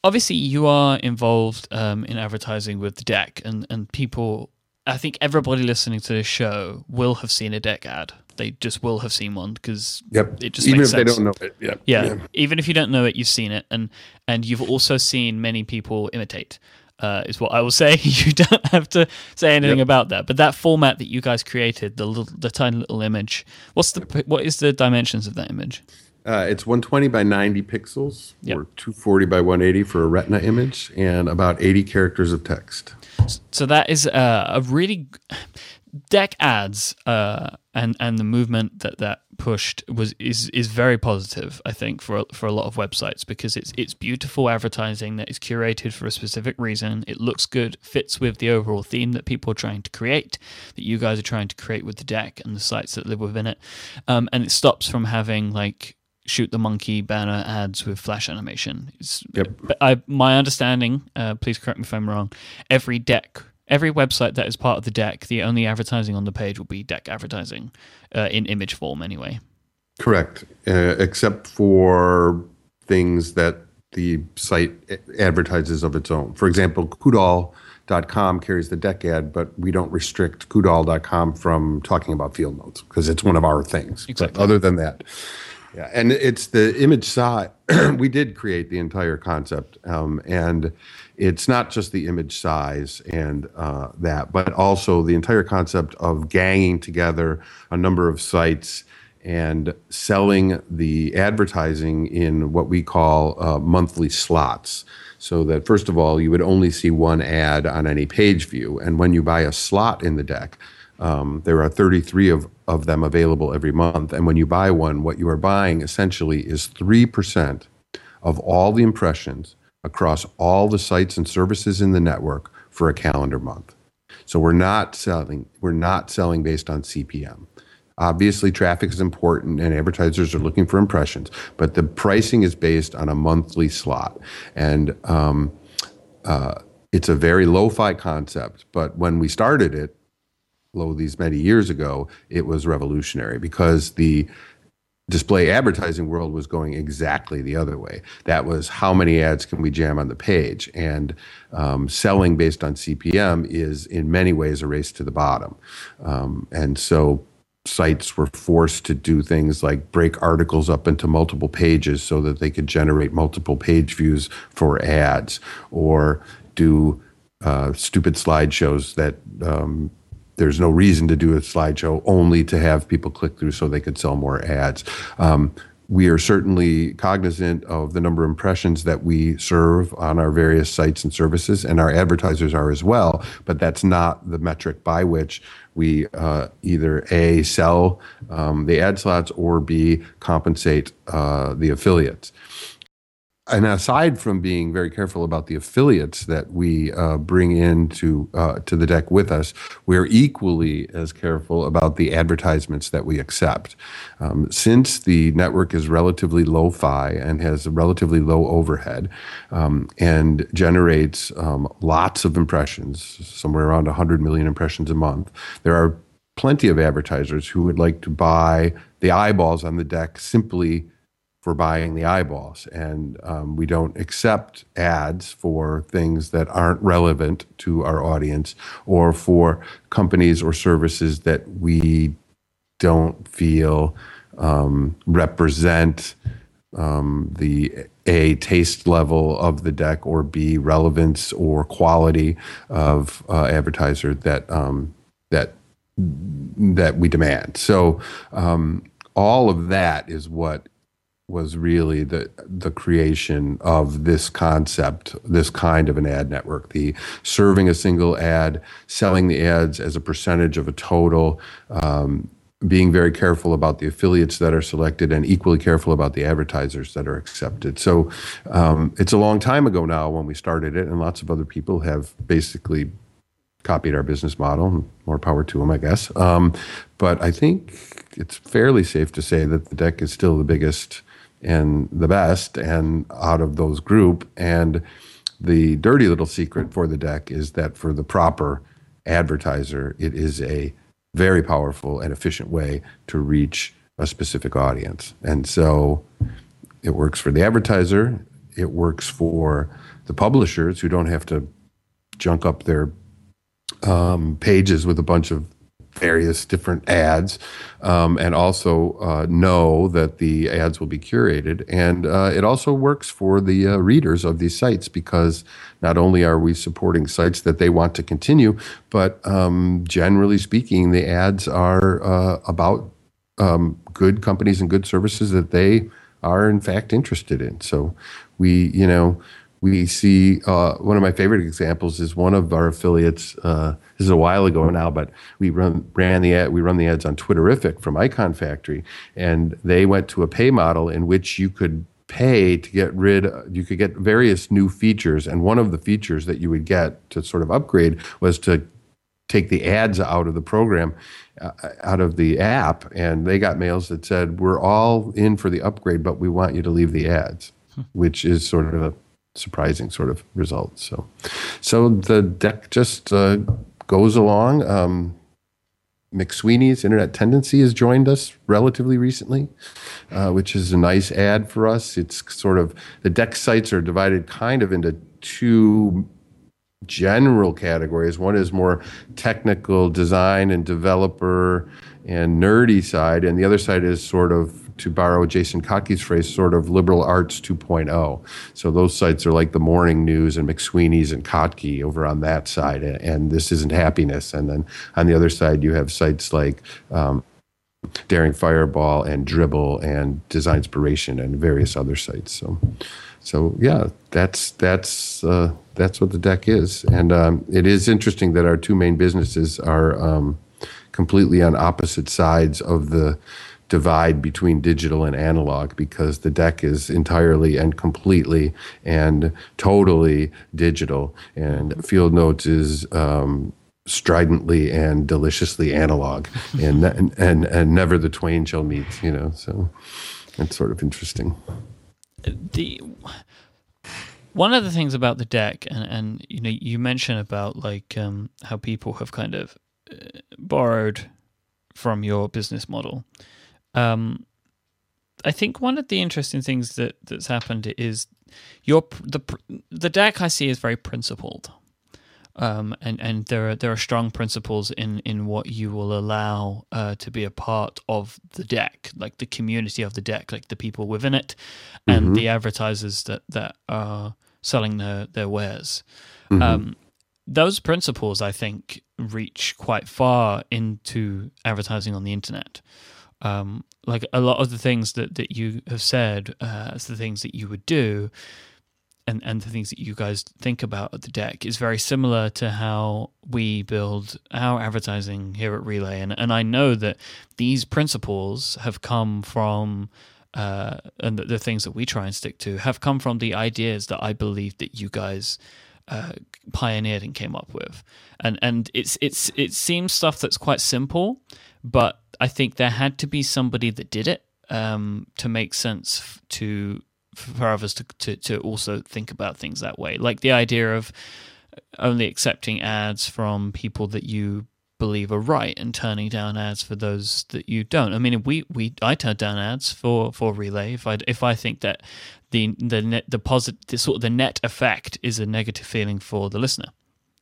obviously, you are involved um, in advertising with the deck, and, and people I think everybody listening to this show will have seen a deck ad. They just will have seen one because yep. it just even if sense. they don't know it. Yep. Yeah. yeah, even if you don't know it, you've seen it, and and you've also seen many people imitate. Uh, is what I will say. You don't have to say anything yep. about that. But that format that you guys created, the little, the tiny little image. What's the what is the dimensions of that image? Uh, it's 120 by 90 pixels, yep. or 240 by 180 for a Retina image, and about 80 characters of text. So that is a really deck ads uh, and and the movement that that pushed was is is very positive. I think for for a lot of websites because it's it's beautiful advertising that is curated for a specific reason. It looks good, fits with the overall theme that people are trying to create, that you guys are trying to create with the deck and the sites that live within it, um, and it stops from having like shoot the monkey banner ads with flash animation. It's, yep. I, my understanding, uh, please correct me if I'm wrong, every deck, every website that is part of the deck, the only advertising on the page will be deck advertising uh, in image form anyway. Correct, uh, except for things that the site advertises of its own. For example, Coudal.com carries the deck ad, but we don't restrict Coudal.com from talking about field notes because it's one of our things. Exactly. But other than that, yeah, and it's the image size. we did create the entire concept, um, and it's not just the image size and uh, that, but also the entire concept of ganging together a number of sites and selling the advertising in what we call uh, monthly slots. So that first of all, you would only see one ad on any page view. And when you buy a slot in the deck, um, there are 33 of, of them available every month. And when you buy one, what you are buying essentially is 3% of all the impressions across all the sites and services in the network for a calendar month. So we're not selling we're not selling based on CPM. Obviously, traffic is important and advertisers are looking for impressions, but the pricing is based on a monthly slot. And um, uh, it's a very lo fi concept, but when we started it, lo these many years ago, it was revolutionary because the display advertising world was going exactly the other way. That was how many ads can we jam on the page? And um, selling based on CPM is in many ways a race to the bottom. Um, and so sites were forced to do things like break articles up into multiple pages so that they could generate multiple page views for ads or do uh, stupid slideshows that um, there's no reason to do a slideshow only to have people click through so they could sell more ads. Um, we are certainly cognizant of the number of impressions that we serve on our various sites and services, and our advertisers are as well. But that's not the metric by which we uh, either A, sell um, the ad slots or B, compensate uh, the affiliates and aside from being very careful about the affiliates that we uh, bring into uh, to the deck with us, we're equally as careful about the advertisements that we accept. Um, since the network is relatively low-fi and has a relatively low overhead um, and generates um, lots of impressions, somewhere around 100 million impressions a month, there are plenty of advertisers who would like to buy the eyeballs on the deck simply for buying the eyeballs. And um, we don't accept ads for things that aren't relevant to our audience or for companies or services that we don't feel um, represent um, the A, taste level of the deck, or B, relevance or quality of uh, advertiser that, um, that, that we demand. So, um, all of that is what was really the the creation of this concept, this kind of an ad network. The serving a single ad, selling the ads as a percentage of a total, um, being very careful about the affiliates that are selected, and equally careful about the advertisers that are accepted. So um, it's a long time ago now when we started it, and lots of other people have basically copied our business model. More power to them, I guess. Um, but I think it's fairly safe to say that the deck is still the biggest and the best and out of those group. And the dirty little secret for the deck is that for the proper advertiser it is a very powerful and efficient way to reach a specific audience. And so it works for the advertiser. It works for the publishers who don't have to junk up their um, pages with a bunch of various different ads um, and also uh, know that the ads will be curated. And uh, it also works for the uh, readers of these sites because not only are we supporting sites that they want to continue, but um, generally speaking, the ads are uh, about um, good companies and good services that they are in fact interested in. So we, you know, we see uh, one of my favorite examples is one of our affiliates. Uh, this is a while ago now, but we run ran the ad, we run the ads on Twitterrific from Icon Factory, and they went to a pay model in which you could pay to get rid. You could get various new features, and one of the features that you would get to sort of upgrade was to take the ads out of the program, uh, out of the app, and they got mails that said, "We're all in for the upgrade, but we want you to leave the ads," hmm. which is sort of a surprising sort of result. So, so the deck just uh, goes along. Um, McSweeney's Internet Tendency has joined us relatively recently, uh, which is a nice ad for us. It's sort of the deck sites are divided kind of into two general categories. One is more technical design and developer and nerdy side, and the other side is sort of to borrow Jason Kottke's phrase, sort of liberal arts 2.0. So those sites are like the Morning News and McSweeney's and Kottke over on that side, and, this isn't happiness. And then on the other side, you have sites like um, Daring Fireball and Dribbble and Design Inspiration and various other sites. So, so yeah, that's that's uh, that's what the deck is, and um, it is interesting that our two main businesses are um, completely on opposite sides of the divide between digital and analog because the deck is entirely and completely and totally digital, and Field Notes is um, stridently and deliciously analog, and, and and and never the twain shall meet. You know, so it's sort of interesting. The one of the things about the deck, and and you know, you mentioned about like um, how people have kind of uh, borrowed from your business model. Um, I think one of the interesting things that that's happened is your the the deck I see is very principled, um, and and there are there are strong principles in in what you will allow uh, to be a part of the deck, like the community of the deck, like the people within it, and mm-hmm. the advertisers that that are selling their their wares. Mm-hmm. Um, those principles, I think, reach quite far into advertising on the internet um, like a lot of the things that, that you have said uh, as the things that you would do and, and the things that you guys think about at the deck is very similar to how we build our advertising here at Relay. And, and I know that these principles have come from, uh, and the, the things that we try and stick to have come from the ideas that I believe that you guys uh, pioneered and came up with. And and it's it's it seems stuff that's quite simple, but I think there had to be somebody that did it um, to make sense to for others to, to to also think about things that way. Like the idea of only accepting ads from people that you believe are right and turning down ads for those that you don't. I mean, we we I turn down ads for for Relay if I if I think that the the net the positive the sort of the net effect is a negative feeling for the listener.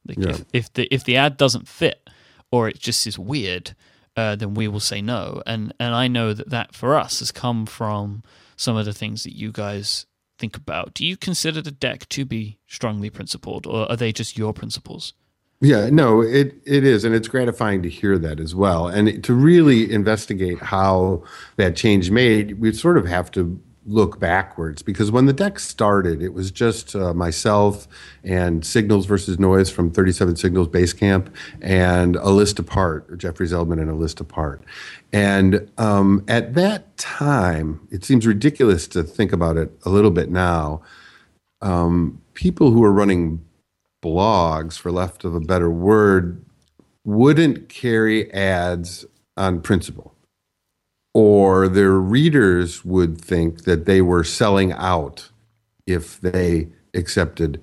Like yeah. if, if the if the ad doesn't fit or it just is weird, uh, then we will say no. And and I know that that for us has come from some of the things that you guys think about. Do you consider the deck to be strongly principled, or are they just your principles? Yeah, no, it it is, and it's gratifying to hear that as well, and to really investigate how that change made. We sort of have to look backwards because when the deck started, it was just uh, myself and Signals versus Noise from 37 Signals Basecamp and a list apart, Jeffrey Zeldman and a list apart. And um, at that time, it seems ridiculous to think about it a little bit now. Um, people who are running blogs, for left of a better word, wouldn't carry ads on principle or their readers would think that they were selling out if they accepted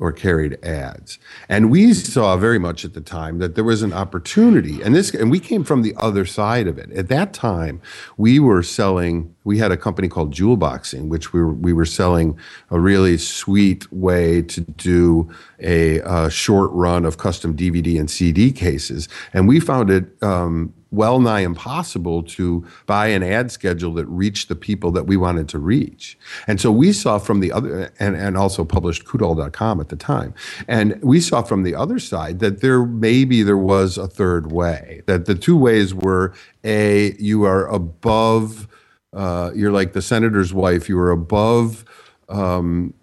or carried ads. And we saw very much at the time that there was an opportunity. And this and we came from the other side of it. At that time, we were selling we had a company called Jewelboxing, which we were, we were selling a really sweet way to do a, short run of custom DVD and CD cases. And we found it um, well nigh impossible to buy an ad schedule that reached the people that we wanted to reach. And so we saw from the other, and, and also published Coudal.com at the time. And we saw from the other side that there maybe there was a third way, that the two ways were A, you are above, uh, you're like the senator's wife, you were above um,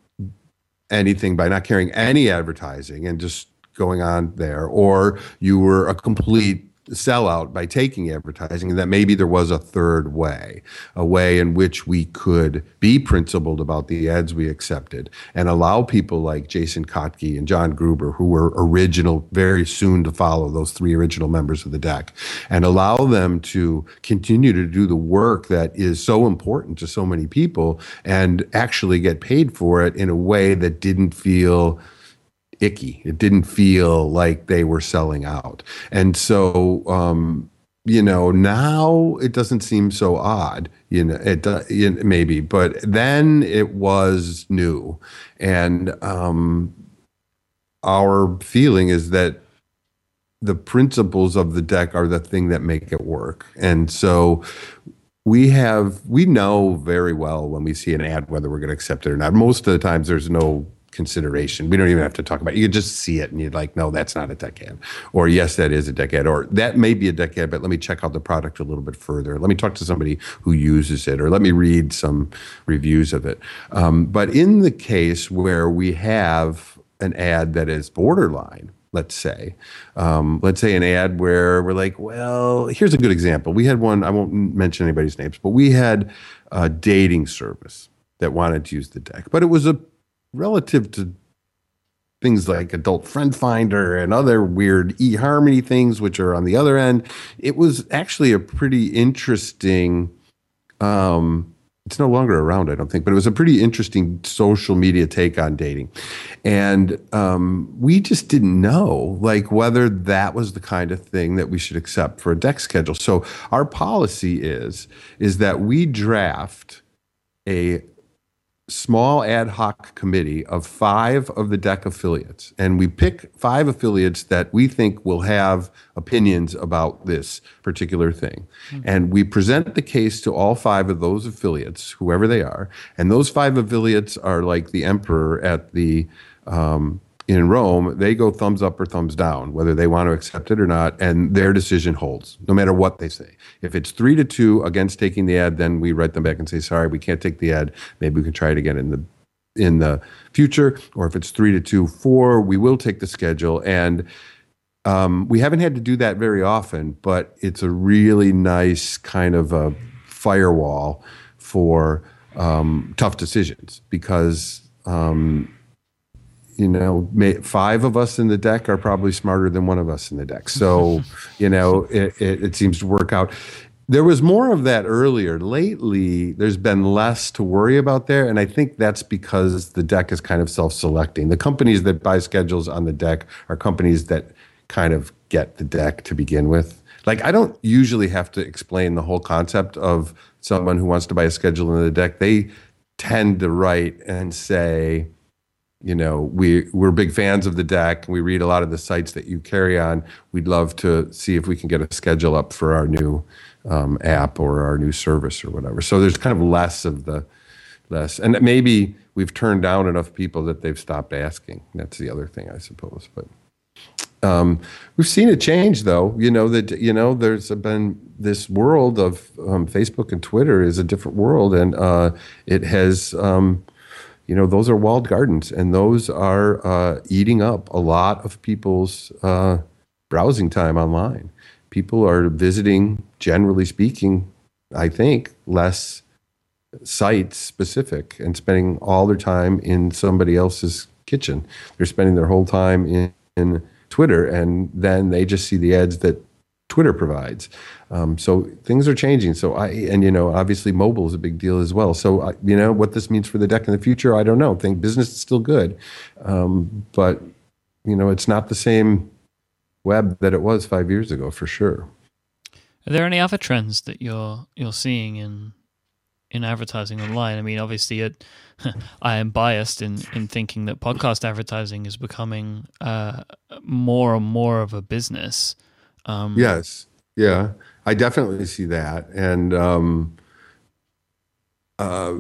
anything by not carrying any advertising and just going on there, or you were a complete sellout by taking advertising, and that maybe there was a third way, a way in which we could be principled about the ads we accepted and allow people like Jason Kottke and John Gruber, who were original, very soon to follow those three original members of the deck, and allow them to continue to do the work that is so important to so many people and actually get paid for it in a way that didn't feel icky. It didn't feel like they were selling out. And so, um, you know, now it doesn't seem so odd. You know, it, it maybe, but then it was new, and um, our feeling is that the principles of the deck are the thing that make it work. And so we have we know very well when we see an ad whether we're going to accept it or not. Most of the times there's no consideration. We don't even have to talk about it. You just see it and you're like, no, that's not a ad. Or yes, that is a ad. Or that may be a ad, but let me check out the product a little bit further. Let me talk to somebody who uses it or let me read some reviews of it. Um, but in the case where we have an ad that is borderline, let's say. Um, let's say an ad where we're like, well, here's a good example. We had one, I won't mention anybody's names, but we had a dating service that wanted to use the deck, but it was a relative to things like adult friend finder and other weird eharmony things which are on the other end it was actually a pretty interesting um, it's no longer around i don't think but it was a pretty interesting social media take on dating. And um, we just didn't know like whether that was the kind of thing that we should accept for a deck schedule. So our policy is is that we draft a small ad hoc committee of five of the deck affiliates. And we pick five affiliates that we think will have opinions about this particular thing. Mm-hmm. and we present the case to all five of those affiliates whoever they are. And those five affiliates are like the emperor at the um, in Rome, they go thumbs up or thumbs down, whether they want to accept it or not, and their decision holds, no matter what they say. If it's three to two against taking the ad, then we write them back and say, sorry, we can't take the ad. Maybe we can try it again in the in the future. Or if it's three to two, four, we will take the schedule. And um, we haven't had to do that very often, but it's a really nice kind of a firewall for um, tough decisions because um, you know, may, five of us in the deck are probably smarter than one of us in the deck. So, you know, it, it, it, seems to work out. There was more of that earlier. Lately, there's been less to worry about there. And I think that's because the deck is kind of self selecting. The companies that buy schedules on the deck are companies that kind of get the deck to begin with. Like, I don't usually have to explain the whole concept of someone who wants to buy a schedule in the deck. They tend to write and say, you know we we're big fans of the deck. We read a lot of the sites that you carry on. We'd love to see if we can get a schedule up for our new um, app or our new service or whatever. So there's kind of less of the less and maybe we've turned down enough people that they've stopped asking. That's the other thing i suppose but um, we've seen a change though. You know that you know there's been this world of um, facebook and twitter is a different world and uh, it has um, you know, those are walled gardens, and those are uh, eating up a lot of people's uh, browsing time online. People are visiting, generally speaking, I think, less site specific and spending all their time in somebody else's kitchen. They're spending their whole time in, in Twitter, and then they just see the ads that Twitter provides. Um, so things are changing. So I and you know obviously mobile is a big deal as well. So I, you know what this means for the deck in the future, I don't know. I think business is still good, um, but you know it's not the same web that it was five years ago for sure. Are there any other trends that you're you're seeing in in advertising online? I mean, obviously, it, I am biased in in thinking that podcast advertising is becoming uh, more and more of a business. Um, yes, yeah, I definitely see that, and um, uh,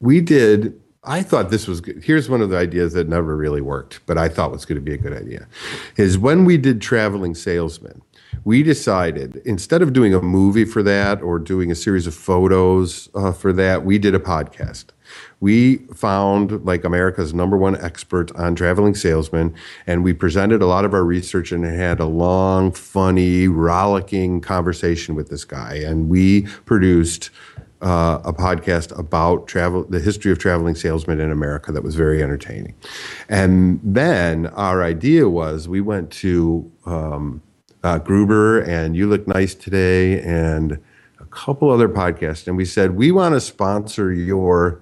we did. I thought this was good. Here's one of the ideas that never really worked, but I thought was going to be a good idea. Is when we did traveling salesman, we decided instead of doing a movie for that or doing a series of photos uh, for that, we did a podcast we found like America's number one expert on traveling salesmen, and we presented a lot of our research and had a long, funny, rollicking conversation with this guy. And we produced uh, a podcast about travel, the history of traveling salesmen in America that was very entertaining. And then our idea was we went to um, uh, Gruber and You Look Nice Today and a couple other podcasts, and we said, we want to sponsor your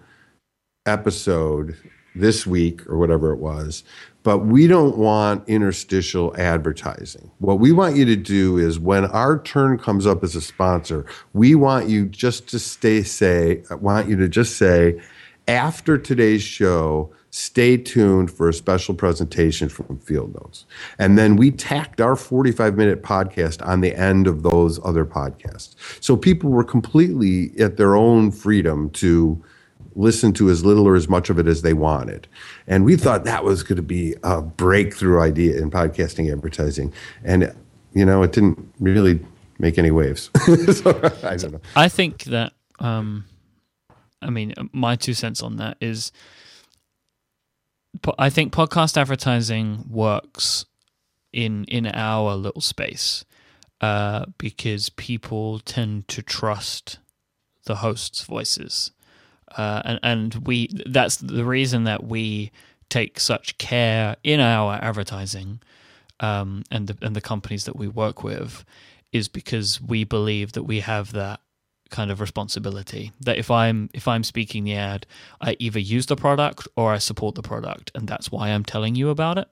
episode this week or whatever it was, but we don't want interstitial advertising. What we want you to do is when our turn comes up as a sponsor, we want you just to stay say, want you to just say, after today's show, stay tuned for a special presentation from Field Notes. And then we tacked our 45 minute podcast on the end of those other podcasts. So people were completely at their own freedom to listen to as little or as much of it as they wanted. And we thought that was going to be a breakthrough idea in podcasting advertising. And, you know, it didn't really make any waves. so, I don't know. I think that, um, I mean, my two cents on that is I think podcast advertising works in in our little space uh, because people tend to trust the host's voices, uh, and and we that's the reason that we take such care in our advertising um, and the and the companies that we work with is because we believe that we have that kind of responsibility that if i'm if i'm speaking the ad i either use the product or i support the product and that's why i'm telling you about it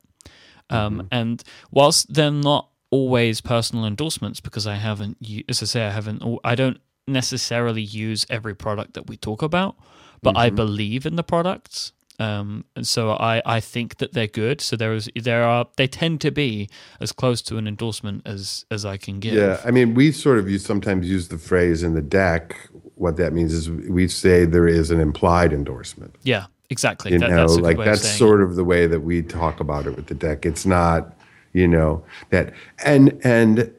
um, mm-hmm. and whilst they're not always personal endorsements because i haven't as i say i haven't i don't necessarily use every product that we talk about but mm-hmm. i believe in the products um, and so I, I think that they're good. So there is there are they tend to be as close to an endorsement as as I can give. Yeah, I mean we sort of use sometimes use the phrase in the deck. What that means is we say there is an implied endorsement. Yeah, exactly. You that, know, like that's sort of the way that we talk about it with the deck. It's not, you know, that and and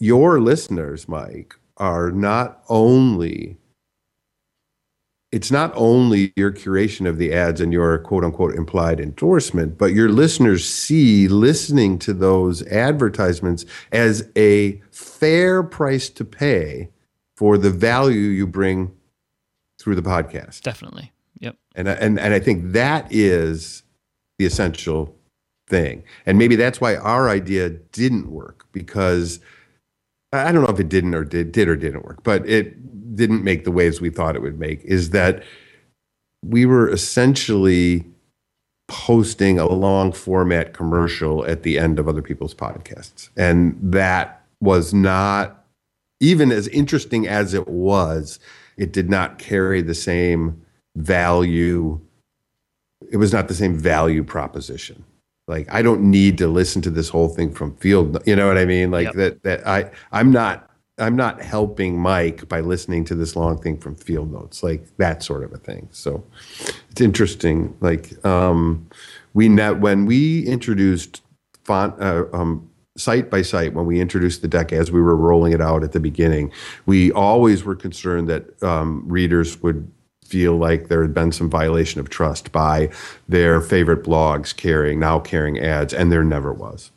your listeners, Mike, are not only it's not only your curation of the ads and your quote unquote implied endorsement, but your listeners see listening to those advertisements as a fair price to pay for the value you bring through the podcast. Definitely. Yep. And and and I think that is the essential thing. And maybe that's why our idea didn't work because I don't know if it didn't or did did or didn't work, but it didn't make the waves we thought it would make is that we were essentially posting a long format commercial at the end of other people's podcasts. And that was not, even as interesting as it was, it did not carry the same value. It was not the same value proposition. Like I don't need to listen to this whole thing from field. You know what I mean? Like yep. that. That I I'm not I'm not helping Mike by listening to this long thing from field notes, like that sort of a thing. So it's interesting. Like um, we net when we introduced font uh, um, site by site when we introduced the deck as we were rolling it out at the beginning, we always were concerned that um, readers would feel like there had been some violation of trust by their favorite blogs carrying now carrying ads, and there never was.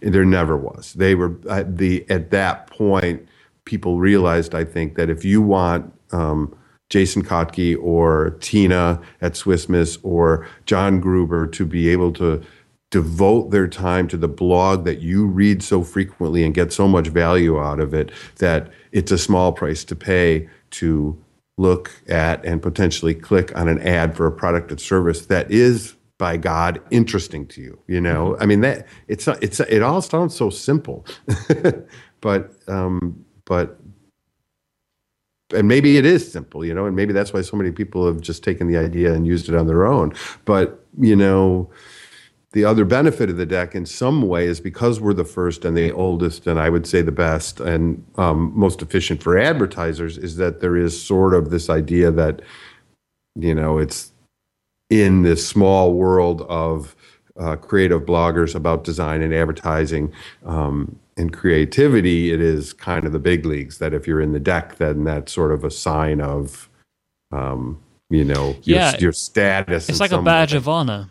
There never was. They were at the at that point. People realized, I think, that if you want um, Jason Kottke or Tina at Swiss Miss or John Gruber to be able to devote their time to the blog that you read so frequently and get so much value out of it that it's a small price to pay to look at and potentially click on an ad for a product or service that is by God interesting to you. You know, mm-hmm. I mean that it's it's it all sounds so simple, but um, but and maybe it is simple, you know, and maybe that's why so many people have just taken the idea and used it on their own. But you know, the other benefit of the deck in some way is because we're the first and the oldest and i would say the best and um, most efficient for advertisers is that there is sort of this idea that you know it's in this small world of uh, creative bloggers about design and advertising um, and creativity, it is kind of the big leagues. That if you're in the deck, then that's sort of a sign of, um, you know, yeah, your, your status. It's like a badge way. of honor.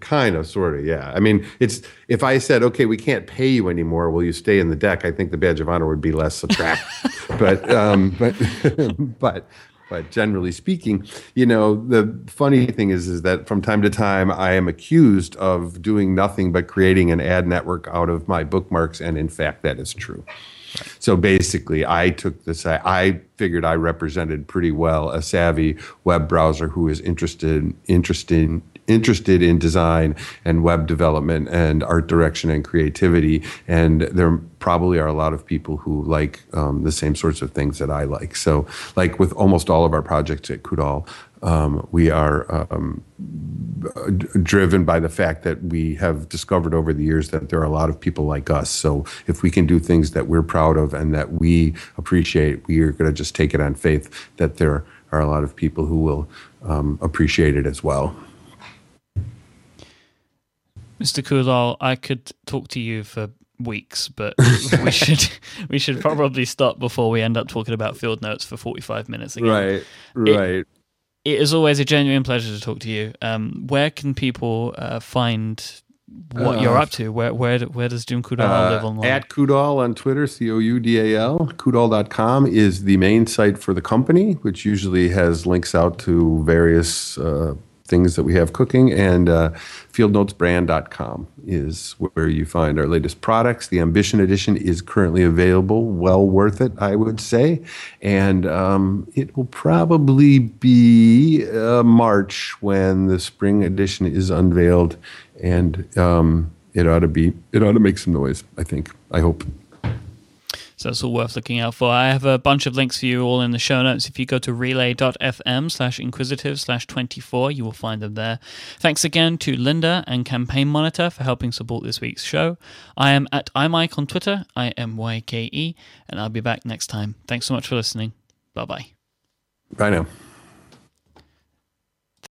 Kind of, sort of, yeah. I mean, it's if I said, okay, we can't pay you anymore, will you stay in the deck? I think the badge of honor would be less attractive. but, um, but, but, but generally speaking, you know, the funny thing is, is that from time to time I am accused of doing nothing but creating an ad network out of my bookmarks, and in fact, that is true. So basically, I took this. I figured I represented pretty well a savvy web browser who is interested interested interested in design and web development and art direction and creativity. And there probably are a lot of people who like um, the same sorts of things that I like. So, like with almost all of our projects at Coudal, um, we are um, driven by the fact that we have discovered over the years that there are a lot of people like us. So if we can do things that we're proud of and that we appreciate, we are going to just take it on faith that there are a lot of people who will um, appreciate it as well. Mr. Coudal, I could talk to you for weeks, but we should we should probably stop before we end up talking about field notes for forty five minutes again. Right, right. It, it is always a genuine pleasure to talk to you. Um, where can people uh, find what uh, you're up to? Where where where does Jim Coudal uh, live online? At Coudal on Twitter, C O U D A L. Coudal.com is the main site for the company, which usually has links out to various uh, things that we have cooking. And uh, fieldnotesbrand.com is where you find our latest products. The Ambition Edition is currently available. Well worth it, I would say. And um, it will probably be uh, March when the spring edition is unveiled. And um, it ought to be, it ought to make some noise, I think. I hope. So it's all worth looking out for. I have a bunch of links for you all in the show notes. If you go to relay.fm slash inquisitive slash 24, you will find them there. Thanks again to Lynda and Campaign Monitor for helping support this week's show. I am at imyke on Twitter, I M Y K E, and I'll be back next time. Thanks so much for listening. Bye bye. Bye now.